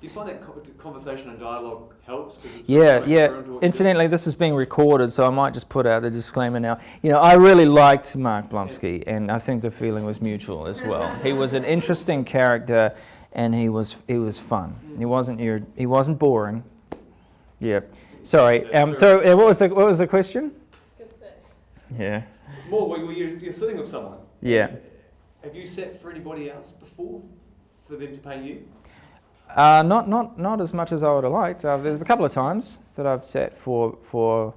Do you find that conversation and dialogue helps? yeah, yeah. through into what you do? Incidentally, this is being recorded, so I might just put out the disclaimer now. You know, I really liked Mark Blumsky, and I think the feeling was mutual as well. He was an interesting character, and he was he was fun. He wasn't your he wasn't boring. Yeah. Sorry. Um, so, uh, what was the what was the question? Yeah. More, well, you're, you're sitting with someone. Yeah. Have you sat for anybody else before for them to pay you? Uh, not, not, not as much as I would have liked. Uh, there's a couple of times that I've sat for, for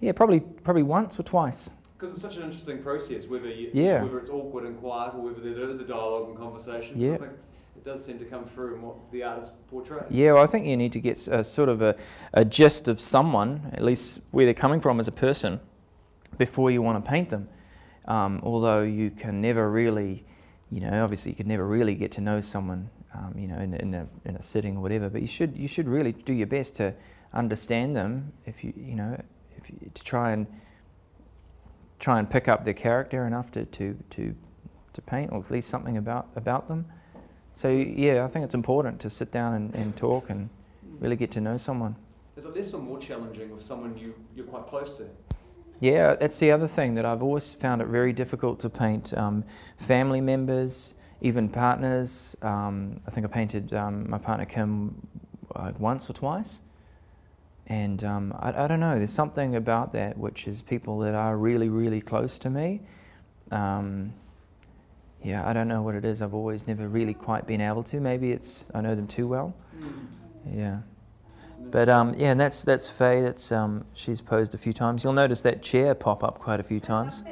yeah, probably, probably once or twice. Because it's such an interesting process, whether you, Yeah. whether it's awkward and quiet, or whether there is a dialogue and conversation. Yeah. I think it does seem to come through in what the artist portrays. Yeah, well, I think you need to get a sort of a, a gist of someone, at least where they're coming from as a person, before you want to paint them. Um, although you can never really, you know, obviously you can never really get to know someone, um, you know, in, in, a, in a setting or whatever. But you should you should really do your best to understand them if you you know if you, to try and try and pick up their character enough to, to, to, to paint or at least something about about them. So yeah, I think it's important to sit down and, and talk and really get to know someone. Is it less or more challenging with someone you, you're quite close to? Yeah, that's the other thing that I've always found it very difficult to paint um, family members, even partners. Um, I think I painted um, my partner Kim uh, once or twice. And um, I, I don't know, there's something about that which is people that are really, really close to me. Um, yeah, I don't know what it is. I've always never really quite been able to. Maybe it's I know them too well. Yeah. But um, yeah, and that's that's Faye. That's um, she's posed a few times. You'll notice that chair pop up quite a few times.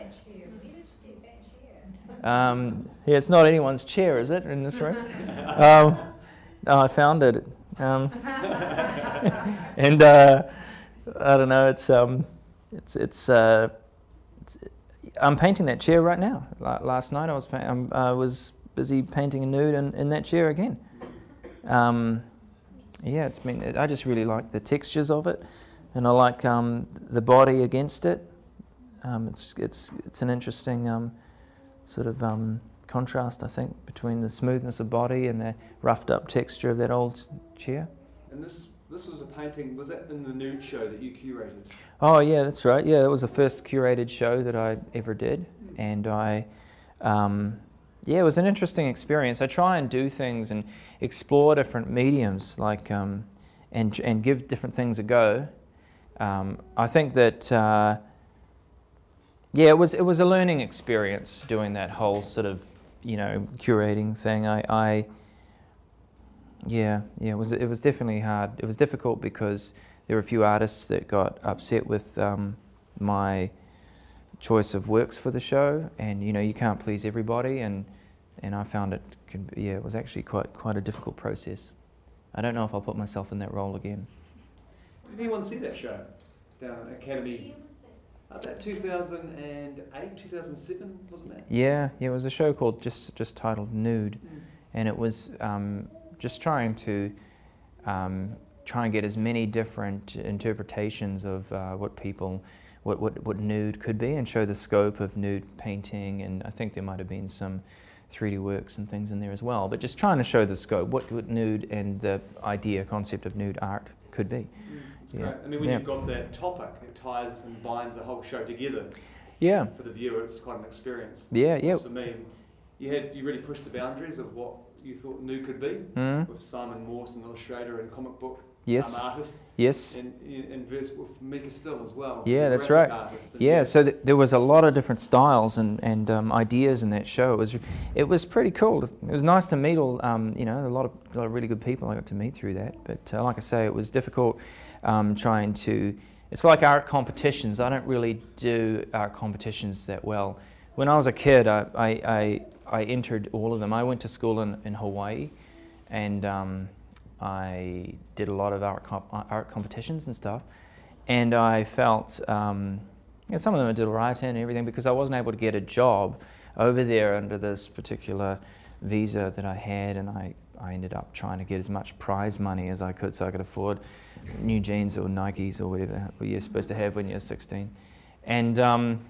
Um, yeah, it's not anyone's chair, is it, in this room? um, I found it. Um, and uh, I don't know. It's um, it's it's. Uh, it's I'm painting that chair right now. La- last night I was pa- um, I was busy painting a nude in, in that chair again. Um, yeah, it's been. I just really like the textures of it, and I like the body against it. It's it's it's an interesting sort of um, contrast, I think, between the smoothness of body and the roughed up texture of that old chair. And this this was a painting. Was that in the nude show that you curated? Oh yeah, that's right. Yeah, it was the first curated show that I ever did, and I, um, yeah, it was an interesting experience. I try and do things and explore different mediums, like um, and and give different things a go. Um, I think that uh, yeah, it was it was a learning experience doing that whole sort of you know curating thing. I, I yeah yeah it was it was definitely hard. It was difficult because there were a few artists that got upset with um, my choice of works for the show, and you know you can't please everybody, and and I found it could be, yeah it was actually quite quite a difficult process. I don't know if I'll put myself in that role again. Did anyone see that show down at Academy? That 2008, 2007, wasn't it? Yeah, yeah, it was a show called just just titled Nude, Mm. and it was um, just trying to um, try and get as many different interpretations of uh, what people, what, what what nude could be, and show the scope of nude painting, and I think there might have been some 3D works and things in there as well. But just trying to show the scope, what, what nude and the idea, concept of nude art could be. It's Yeah. great. I mean, when Yeah. you've got that topic, it ties and binds the whole show together. Yeah, For the viewer, it's quite an experience. yeah, yeah. For me, you had you really pushed the boundaries of what you thought new could be Mm, with Simon Morse, an illustrator and comic book yes, um, artist, yes. and and verse with Mika Still as well. Yeah, that's right. artist. And Yeah, so th- there was a lot of different styles and, and um, ideas in that show. It was it was pretty cool. It was nice to meet all um, you know a lot of a lot of really good people I got to meet through that. But uh, like I say, it was difficult um, trying to. It's like art competitions. I don't really do art competitions that well. When I was a kid, I I, I, I entered all of them. I went to school in, in Hawaii, and um, I did a lot of art comp- art competitions and stuff. And I felt um, yeah, some of them I did all right and everything because I wasn't able to get a job over there under this particular visa that I had, and I, I ended up trying to get as much prize money as I could so I could afford new jeans or Nikes or whatever you're supposed to have when you're 16. And um,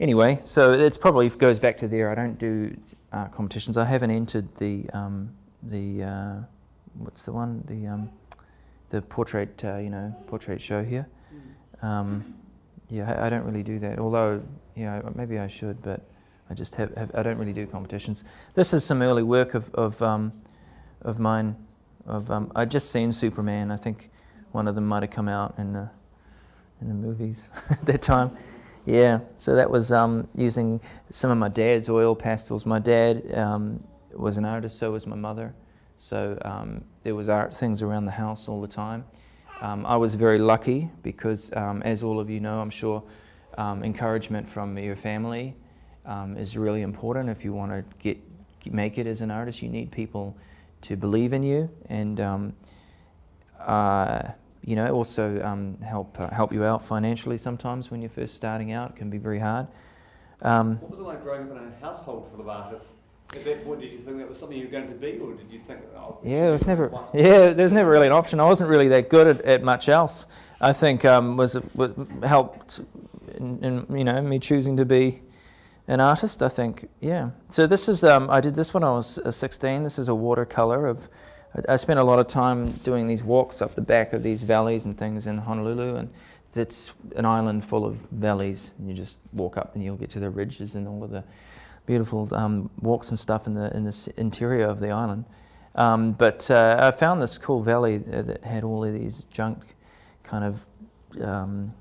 anyway, so it probably goes back to there. I don't do uh, competitions. I haven't entered the um, the uh, what's the one the um, the portrait uh, you know portrait show here. Um, yeah, I, I don't really do that. Although, yeah, maybe I should, but I just have, have I don't really do competitions. This is some early work of of, um, of mine. Of um, I just seen Superman. I think one of them might have come out in the in the movies at that time. Yeah, so that was um, using some of my dad's oil pastels. My dad um, was an artist, so was my mother. So um, there was art things around the house all the time. Um, I was very lucky because, um, as all of you know, I'm sure, um, encouragement from your family is really important. If you want to get make it as an artist, you need people to believe in you and, um, uh, you know, also um, help uh, help you out financially. Sometimes when you're first starting out, it can be very hard. Um, What was it like growing up in a household full of artists? At that point, did you think that was something you were going to be, or did you think, oh, Yeah, it was never. What? Yeah, there was never really an option. I wasn't really that good at, at much else. I think um, was, was helped in, in you know me choosing to be an artist. I think yeah. So this is um, I did this when I was uh, 16. This is a watercolor of. I, spent a lot of time doing these walks up the back of these valleys and things in Honolulu, and it's an island full of valleys. And you just walk up, and you'll get to the ridges and all of the beautiful um, walks and stuff in the in the interior of the island. Um, but uh, I found this cool valley that that had all of these junk kind of um,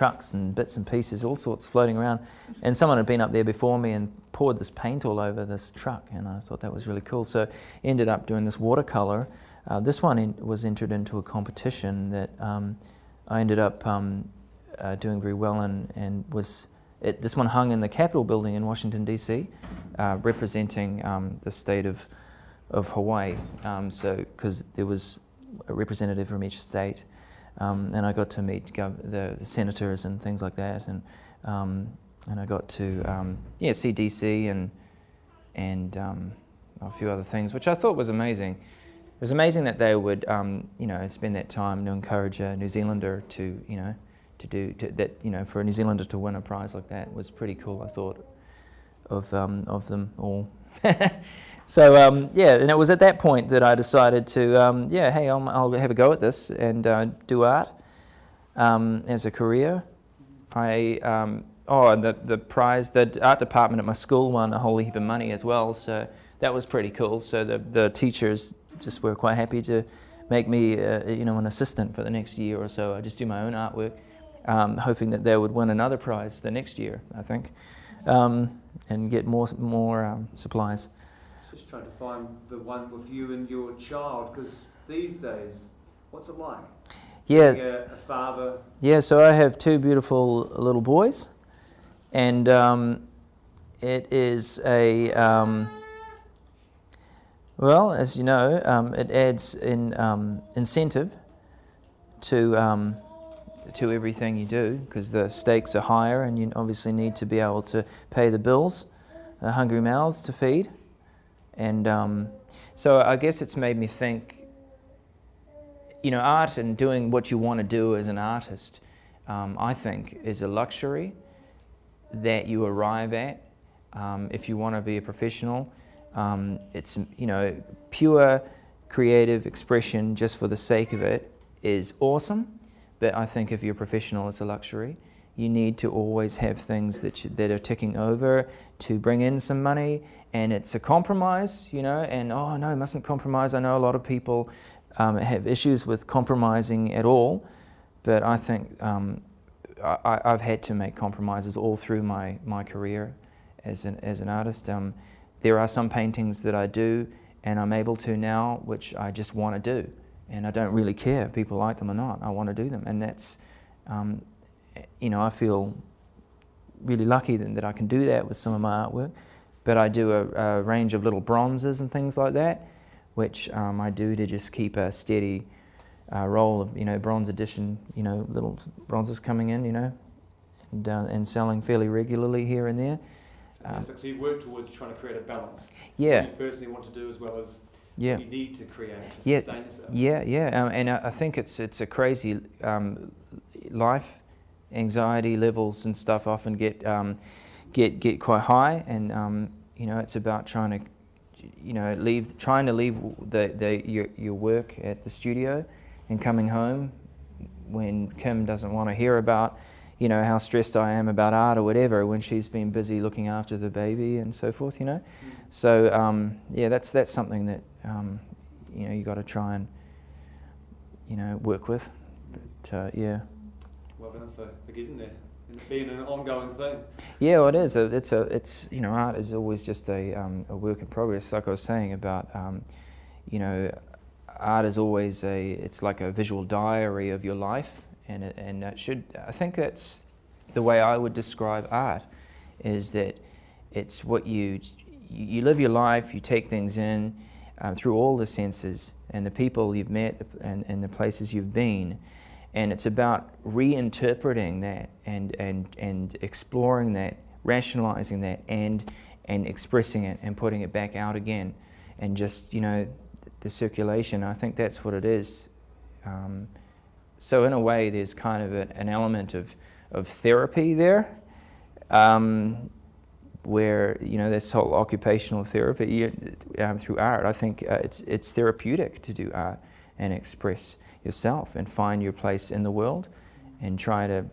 trucks and bits and pieces, all sorts floating around. And someone had been up there before me and poured this paint all over this truck, and I thought that was really cool. So ended up doing this watercolor. Uh, this one in, was entered into a competition that um, I ended up um, uh, doing very well in, and was it, this one hung in the Capitol building in Washington D.C., uh, representing um, the state of of Hawaii. Um, so because there was a representative from each state, um, and I got to meet the, the senators and things like that, and um, and I got to um, yeah see DC and and um, a few other things, which I thought was amazing. It was amazing that they would um, you know spend that time to encourage a New Zealander to you know to do to, that you know for a New Zealander to win a prize like that was pretty cool. I thought of um, of them all. so um, yeah, and it was at that point that I decided to um, yeah, hey, I'll, I'll have a go at this and uh, do art um, as a career. I um, oh, and the the prize, the art department at my school won a whole heap of money as well. So that was pretty cool. So the the teachers just were quite happy to make me uh, you know an assistant for the next year or so. I just do my own artwork, um, hoping that they would win another prize the next year. I think. Um, and get more more supplies. Just trying to find the one with you and your child, because these days, what's it like? Yeah, a, a father, yeah. So I have two beautiful little boys, and um, it is a um, well, as you know, um, it adds in um, incentive to um, to everything you do because the stakes are higher, and you obviously need to be able to pay the bills, the hungry mouths to feed, and um, so I guess it's made me think. You know, art and doing what you want to do as an artist, um, I think, is a luxury that you arrive at um, if you want to be a professional. Um, it's you know pure creative expression just for the sake of it is awesome, but I think if you're professional, it's a luxury. You need to always have things that you, that are ticking over to bring in some money, and it's a compromise, you know. And oh no, mustn't compromise. I know a lot of people um, have issues with compromising at all, but I think um, I, have had to make compromises all through my, my career as an, as an artist. Um, there are some paintings that I do and I'm able to now, which I just want to do. And I don't really care if people like them or not. I want to do them. And that's, um, you know, I feel really lucky that, that I can do that with some of my artwork. But I do a, a range of little bronzes and things like that, which um, I do to just keep a steady uh, roll of, you know, bronze edition, you know, little bronzes coming in, you know, and, uh, and selling fairly regularly here and there. Um, so you work towards trying to create a balance. Yeah. You personally want to do as well as yeah. you need to create to yeah. sustain yourself. Yeah, yeah. Um, and I, I, think it's it's a crazy um, life. Anxiety levels and stuff often get um, get get quite high, and um, you know it's about trying to you know leave trying to leave the, the your your work at the studio and coming home when Kim doesn't want to hear about you know, how stressed I am about art or whatever when she's been busy looking after the baby and so forth, you know. So, um, yeah, that's, that's something that, um, you know, you got to try and, you know, work with. But, uh, yeah. Well done for, for getting there being an ongoing thing. Yeah, well, it is. It's a, it's, you know, art is always just a, um, a work in progress. Like I was saying about, um, you know, art is always a, it's like a visual diary of your life and it, and that should I think that's the way I would describe art is that it's what you you live your life, you take things in um, through all the senses and the people you've met and, and the places you've been. And it's about reinterpreting that and, and, and exploring that, rationalizing that, and, and expressing it and putting it back out again. And just, you know, the circulation, I think that's what it is. Um, so in a way, there's kind of a, an element of, of therapy there, um, where you know this whole occupational therapy um, through art. I think uh, it's it's therapeutic to do art and express yourself and find your place in the world, and try to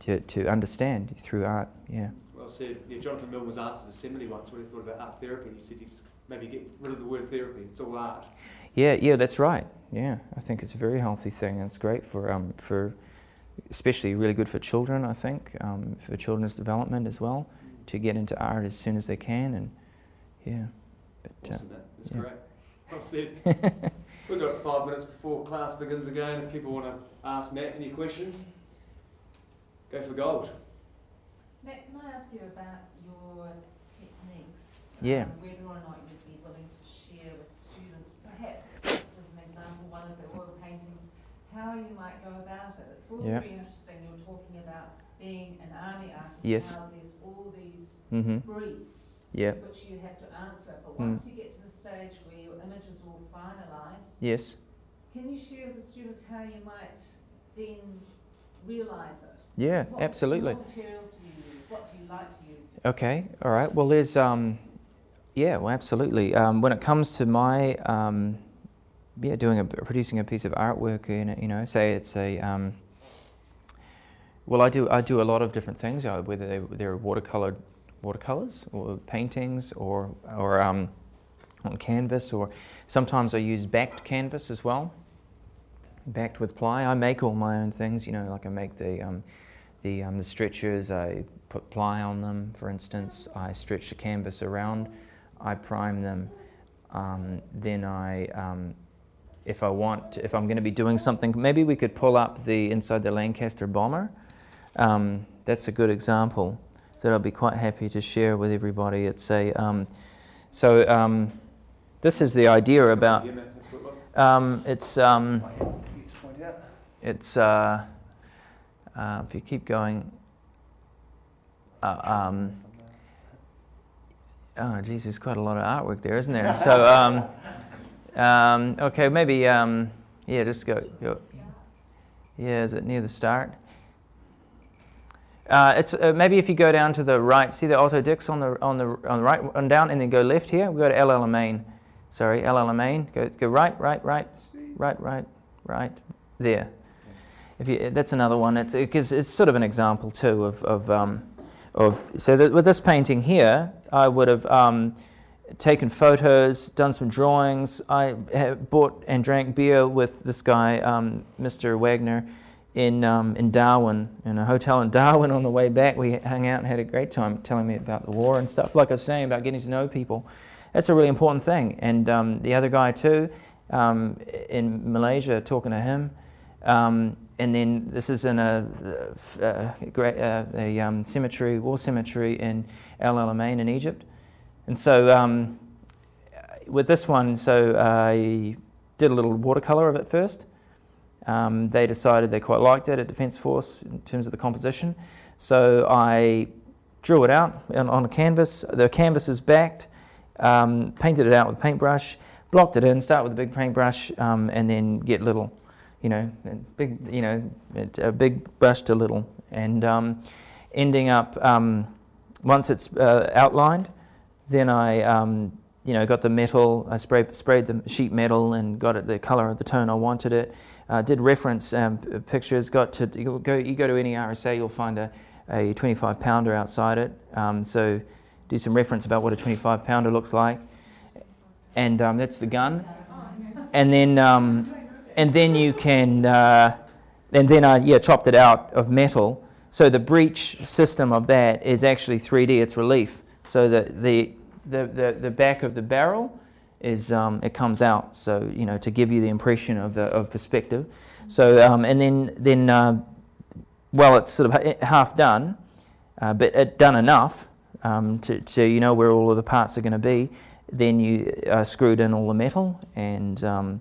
to, to understand through art. Yeah. Well said. Yeah, Jonathan Milne was asked at assembly once when he thought about art therapy. He said just maybe get rid of the word therapy. It's all art. Yeah, yeah, that's right. Yeah, I think it's a very healthy thing. It's great for um, for especially really good for children. I think um, for children's development as well to get into art as soon as they can and yeah. But, uh, awesome, That's yeah. great. Well said. We've got five minutes before class begins again. If people want to ask Matt any questions, go for gold. Matt, can I ask you about your techniques? Yeah. Um, whether or not you'd be willing to share with students, perhaps just as an example, one of the oil paintings, how you might go about it. It's all very interesting. You're talking about being an army artist, yes. how there's all these mm-hmm. briefs yeah. which you have to answer. But mm. once mm. you get to the stage where your image is all finalised, yes. can you share with the students how you might then realise it? Yeah, what absolutely. What materials do you use? What do you like to use? Okay, all right. Well, there's um, yeah, well, absolutely. Um, when it comes to my, um, yeah, doing a producing a piece of artwork, in you know, say it's a, um, well, I do I do a lot of different things, uh, whether they, they're watercolored watercolors or paintings or or um, on canvas, or sometimes I use backed canvas as well, backed with ply. I make all my own things, you know, like I make the um, the um, the stretchers. I put ply on them, for instance. I stretch the canvas around I prime them. Um, then I, um, if I want, if I'm going to be doing something, maybe we could pull up the inside the Lancaster bomber. Um, that's a good example. that I'll be quite happy to share with everybody. It's a um, so this is the idea about um, it's um, it's uh, uh, if you keep going. Uh, um, oh, geez, there's quite a lot of artwork there, isn't there? So, um, um, okay, maybe, um, yeah, just go, go. Yeah, is it near the start? Uh, it's uh, maybe if you go down to the right, see the Otto Dix on the on the on the right, on down, and then go left here. We go to El Alamein. Sorry, El Alamein. Go go right, right, right, right, right, right. There. If you, that's another one. It's, it gives it's sort of an example too of of um, of so that with this painting here, I would have um, taken photos, done some drawings. I bought and drank beer with this guy, um, Mr. Wagner, in um, in Darwin, in a hotel in Darwin. On the way back, we hung out and had a great time, telling me about the war and stuff. Like I was saying about getting to know people, that's a really important thing. And um, the other guy too, um, in Malaysia, talking to him. Um, and then this is in a, a, a, a um, cemetery, war cemetery in El Alamein in Egypt. And so um, with this one, so I did a little watercolor of it first. Um, they decided they quite liked it at Defence Force in terms of the composition. So I drew it out on a canvas. The canvas is backed, um, painted it out with a paintbrush, blocked it in, start with a big paintbrush, um, and then get little you know, big, you know, a big brush to little, and um, ending up um, once it's uh, outlined, then I, um, you know, got the metal. I sprayed sprayed the sheet metal and got it the color of the tone I wanted it. Uh, did reference um, pictures. Got to you go. You go to any RSA, you'll find a, a 25 pounder outside it. So do some reference about what a 25 pounder looks like, and um, that's the gun. And then and then you can, uh, and then I yeah chopped it out of metal. So the breech system of that is actually 3D. It's relief. So the the the, the, the back of the barrel is um, it comes out. So you know to give you the impression of the, of perspective. So um, and then then uh, well it's sort of half done, uh, but it done enough um, to to you know where all of the parts are going to be. Then you uh, screwed in all the metal and um,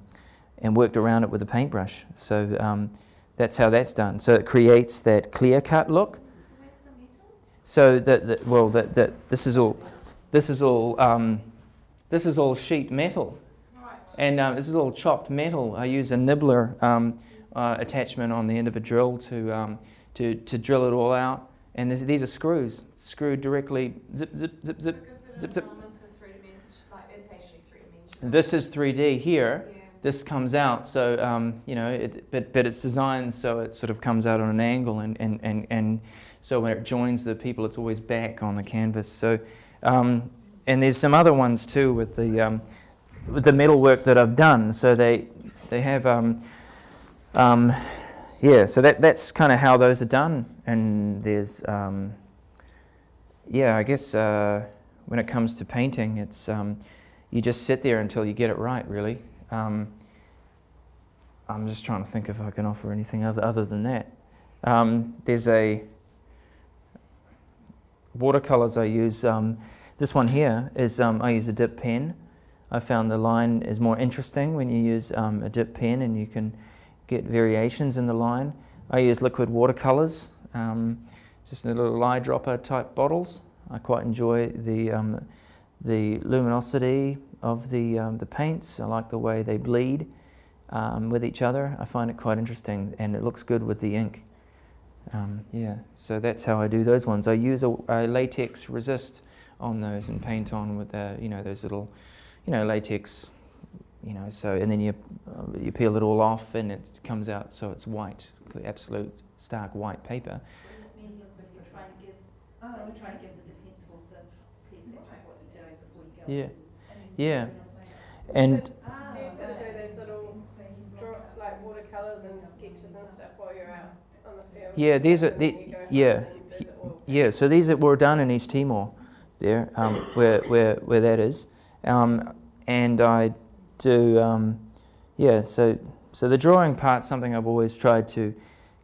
and worked around it with a paintbrush. So um, that's how that's done. So it creates that clear cut look. So that, well, that, that this is all, this is all, um, this is all sheet metal, and um, this is all chopped metal. I use a nibbler um, uh, attachment on the end of a drill to to to drill it all out. And this, these are screws screwed directly, zip zip zip zip zip zip. This is 3D here. Yeah this comes out. So, um, you know, it, but, but it's designed so it sort of comes out on an angle, and, and, and, and so when it joins the people, it's always back on the canvas. So, um, and there's some other ones too with the, um, with the metal work that I've done. So they, they have, um, um, yeah, so that, that's kind of how those are done. And there's, um, yeah, I guess uh, when it comes to painting, it's, you just sit there until you get it right, really. Um, I'm just trying to think if I can offer anything other, other than that. Um, there's a watercolors I use. Um, this one here is um, I use a dip pen. I found the line is more interesting when you use um, a dip pen and you can get variations in the line. I use liquid watercolors, um, just little eyedropper type bottles. I quite enjoy the the luminosity of the, um, the paints. I like the way they bleed um, with each other. I find it quite interesting and it looks good with the ink. Um, yeah, so that's how I do those ones. I use a, a, latex resist on those and paint on with the, you know, those little, you know, latex, you know, so, and then you, uh, you peel it all off and it comes out so it's white, absolute stark white paper. Yeah. Yeah. And do you sort of do these little draw, like watercolors and sketches and stuff while you're out on the field? Yeah, these are the yeah yeah. So these were done in East Timor, there um, where where where that is, um, and I do um, yeah. So so the drawing part's something I've always tried to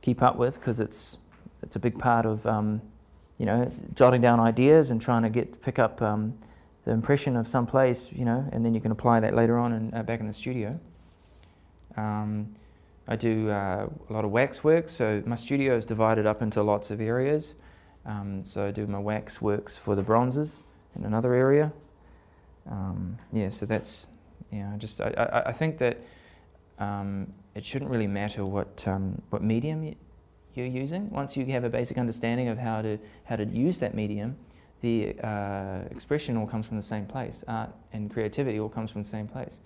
keep up with because it's it's a big part of um, you know, jotting down ideas and trying to get pick up um, the impression of some place, you know, and then you can apply that later on and uh, back in the studio. Um, I do uh, a lot of wax work, so my studio is divided up into lots of areas. Um, so I do my wax works for the bronzes in another area. Um, yeah, so that's yeah. Just I, I, I think that um, it shouldn't really matter what um, what medium you're using. Once you have a basic understanding of how to how to use that medium, the uh, expression all comes from the same place. Art and creativity all comes from the same place.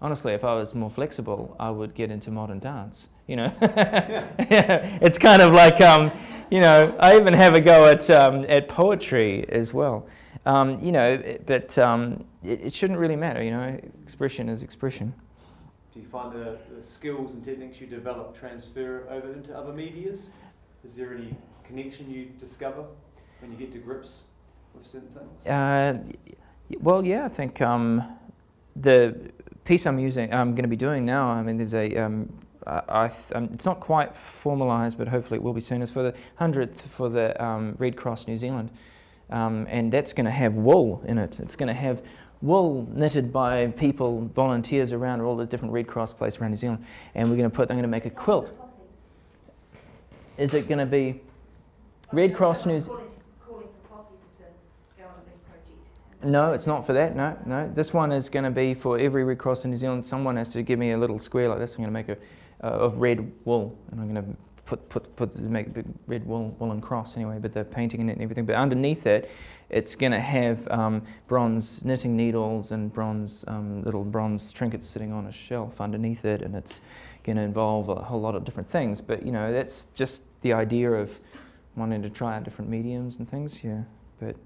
Honestly, if I was more flexible, I would get into modern dance. You know, it's kind of like um, you know. I even have a go at um, at poetry as well. Um, you know, but um, it, it shouldn't really matter. You know, expression is expression. Do you find the, the skills and techniques you develop transfer over into other medias? Is there any connection you discover when you get to grips with certain things? Uh, well, yeah, I think um, the piece I'm using, I'm going to be doing now. I mean, there's a, um, I, I th- um, it's not quite formalised, but hopefully it will be soon. It's for the hundredth for the um, Red Cross New Zealand, um, and that's going to have wool in it. It's going to have wool knitted by people, volunteers around all the different Red Cross places around New Zealand, and we're going to put. I'm going to make a quilt. Is it going to be Red Cross New? Project. No, it's not for that. No, no. This one is going to be for every Red Cross in New Zealand. Someone has to give me a little square like this. I'm going to make a uh, of red wool, and I'm going to put put put make a big red wool woolen cross anyway. But the painting in it and everything. But underneath it, it's going to have um, bronze knitting needles and bronze um, little bronze trinkets sitting on a shelf underneath it, and it's going to involve a whole lot of different things. But you know, that's just the idea of wanting to try out different mediums and things. Yeah, but.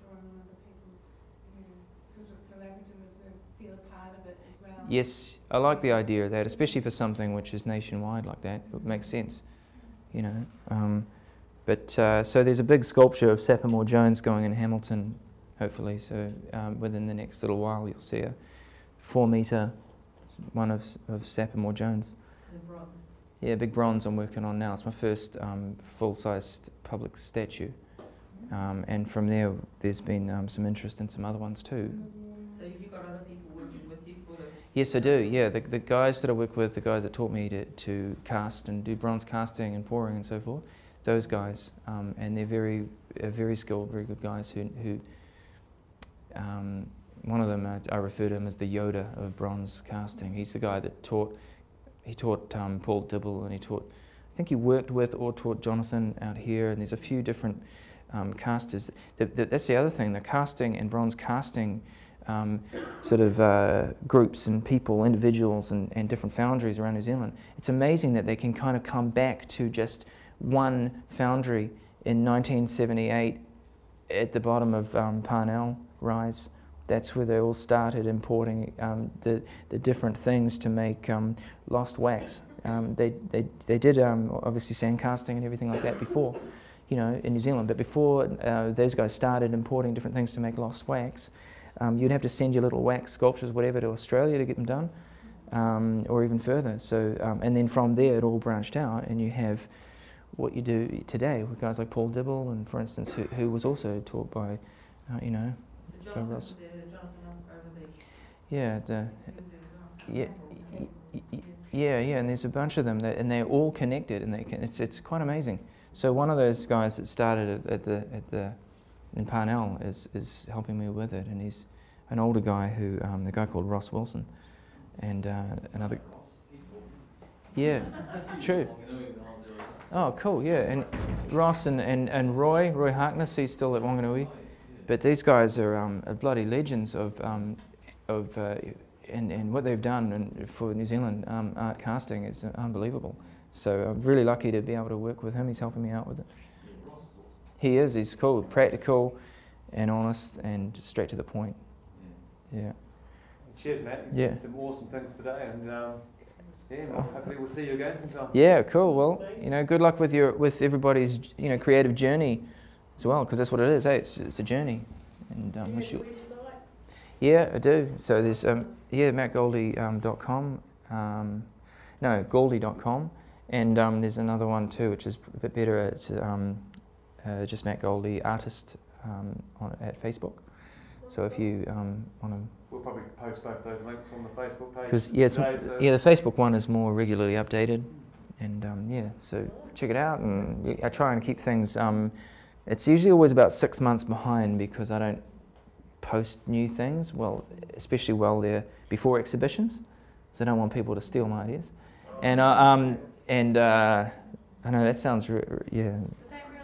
Drawing on other people's, you know, sort of collaborative, and feel a part of it as well. Yes, I like the idea of that, especially for something which is nationwide like that. It makes sense, you know. Um, but uh, so there's a big sculpture of Sapper Moore-Jones going in Hamilton, hopefully. So um, within the next little while, you'll see a four metre one of, of Sapper Moore-Jones. Bronze. Yeah, big bronze I'm working on now. It's my first um, full-sized public statue. Um, and from there, there's been um, some interest in some other ones too. Yes, I do. Yeah, the, the guys that I work with, the guys that taught me to, to cast and do bronze casting and pouring and so forth, those guys, um, and they're very, very skilled, very good guys who, who um, one of them, uh, I refer to him as the Yoda of bronze casting. He's the guy that taught, he taught um, Paul Dibble and he taught, I think he worked with or taught Jonathan out here, and there's a few different um, casters. The, the, that's the other thing, the casting and bronze casting um, sort of uh, groups and people, individuals and, and different foundries around New Zealand. It's amazing that they can kind of come back to just one foundry in 1978 at the bottom of um, Parnell Rise. That's where they all started importing um, the, the different things to make um, lost wax. Um, they, they, they did um, obviously sand casting and everything like that before, you know, in New Zealand. But before uh, those guys started importing different things to make lost wax, um, you'd have to send your little wax sculptures, whatever, to Australia to get them done, um, or even further. So, um, and then from there, it all branched out, and you have what you do today with guys like Paul Dibble, and for instance, who, who was also taught by, uh, you know, So Ross. Jonathan, the, yeah, the, he was there as well. yeah, yeah, yeah, and there's a bunch of them, that, and they're all connected, and they can, it's it's quite amazing. So one of those guys that started at, at the at the in Parnell is is helping me with it, and he's an older guy who um, the guy called Ross Wilson, and uh, another. Yeah, true. Oh, cool. Yeah, and Ross and, and, and Roy Roy Harkness, he's still at Wanganui, but these guys are, um, are bloody legends of um, of uh, and, and what they've done and for New Zealand um, art casting is unbelievable. So I'm really lucky to be able to work with him. He's helping me out with it. He is. He's cool, practical, and honest, and straight to the point. Yeah. Cheers, Matt. You've Yeah. some awesome things today, and um, yeah, well, hopefully we'll see you again sometime. Yeah. Cool. Well, you know, good luck with your with everybody's you know creative journey as well, because that's what it is. Hey, it's, it's a journey, and um, wish you. Yeah, I do. So there's um, yeah, mattgauldie.com. Um, no, gauldie.com. And um, there's another one too, which is a bit better. It's um, uh, just Matt Gauldie, artist um, on, at Facebook. So if you um, want to We'll probably post both those links on the Facebook page. Because yeah, today, so- yeah, the Facebook one is more regularly updated, and um, yeah, so check it out. And I try and keep things. Um, it's usually always about six months behind because I don't post new things. Well, especially while they're before exhibitions, so I don't want people to steal my ideas. And uh, um, and uh, I know that sounds yeah,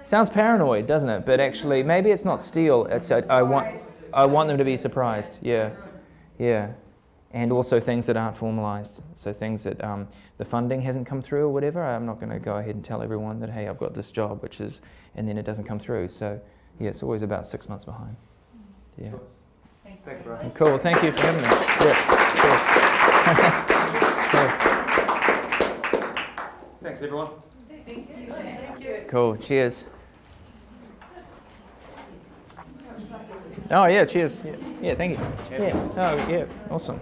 sounds paranoid, doesn't it? But actually, maybe it's not steal. It's I, I want I want them to be surprised. Yeah. Yeah, and also things that aren't formalised. So things that um, the funding hasn't come through or whatever. I'm not going to go ahead and tell everyone that hey, I've got this job, which is, and then it doesn't come through. So yeah, it's always about six months behind. Yeah. Thanks, very Brian. much. Cool. Thank you for having me. Yeah. Thanks, everyone. Thank you. Thank you. cool. cool. Cheers. Oh yeah, cheers. Yeah, yeah thank you. Yeah. Oh yeah, awesome.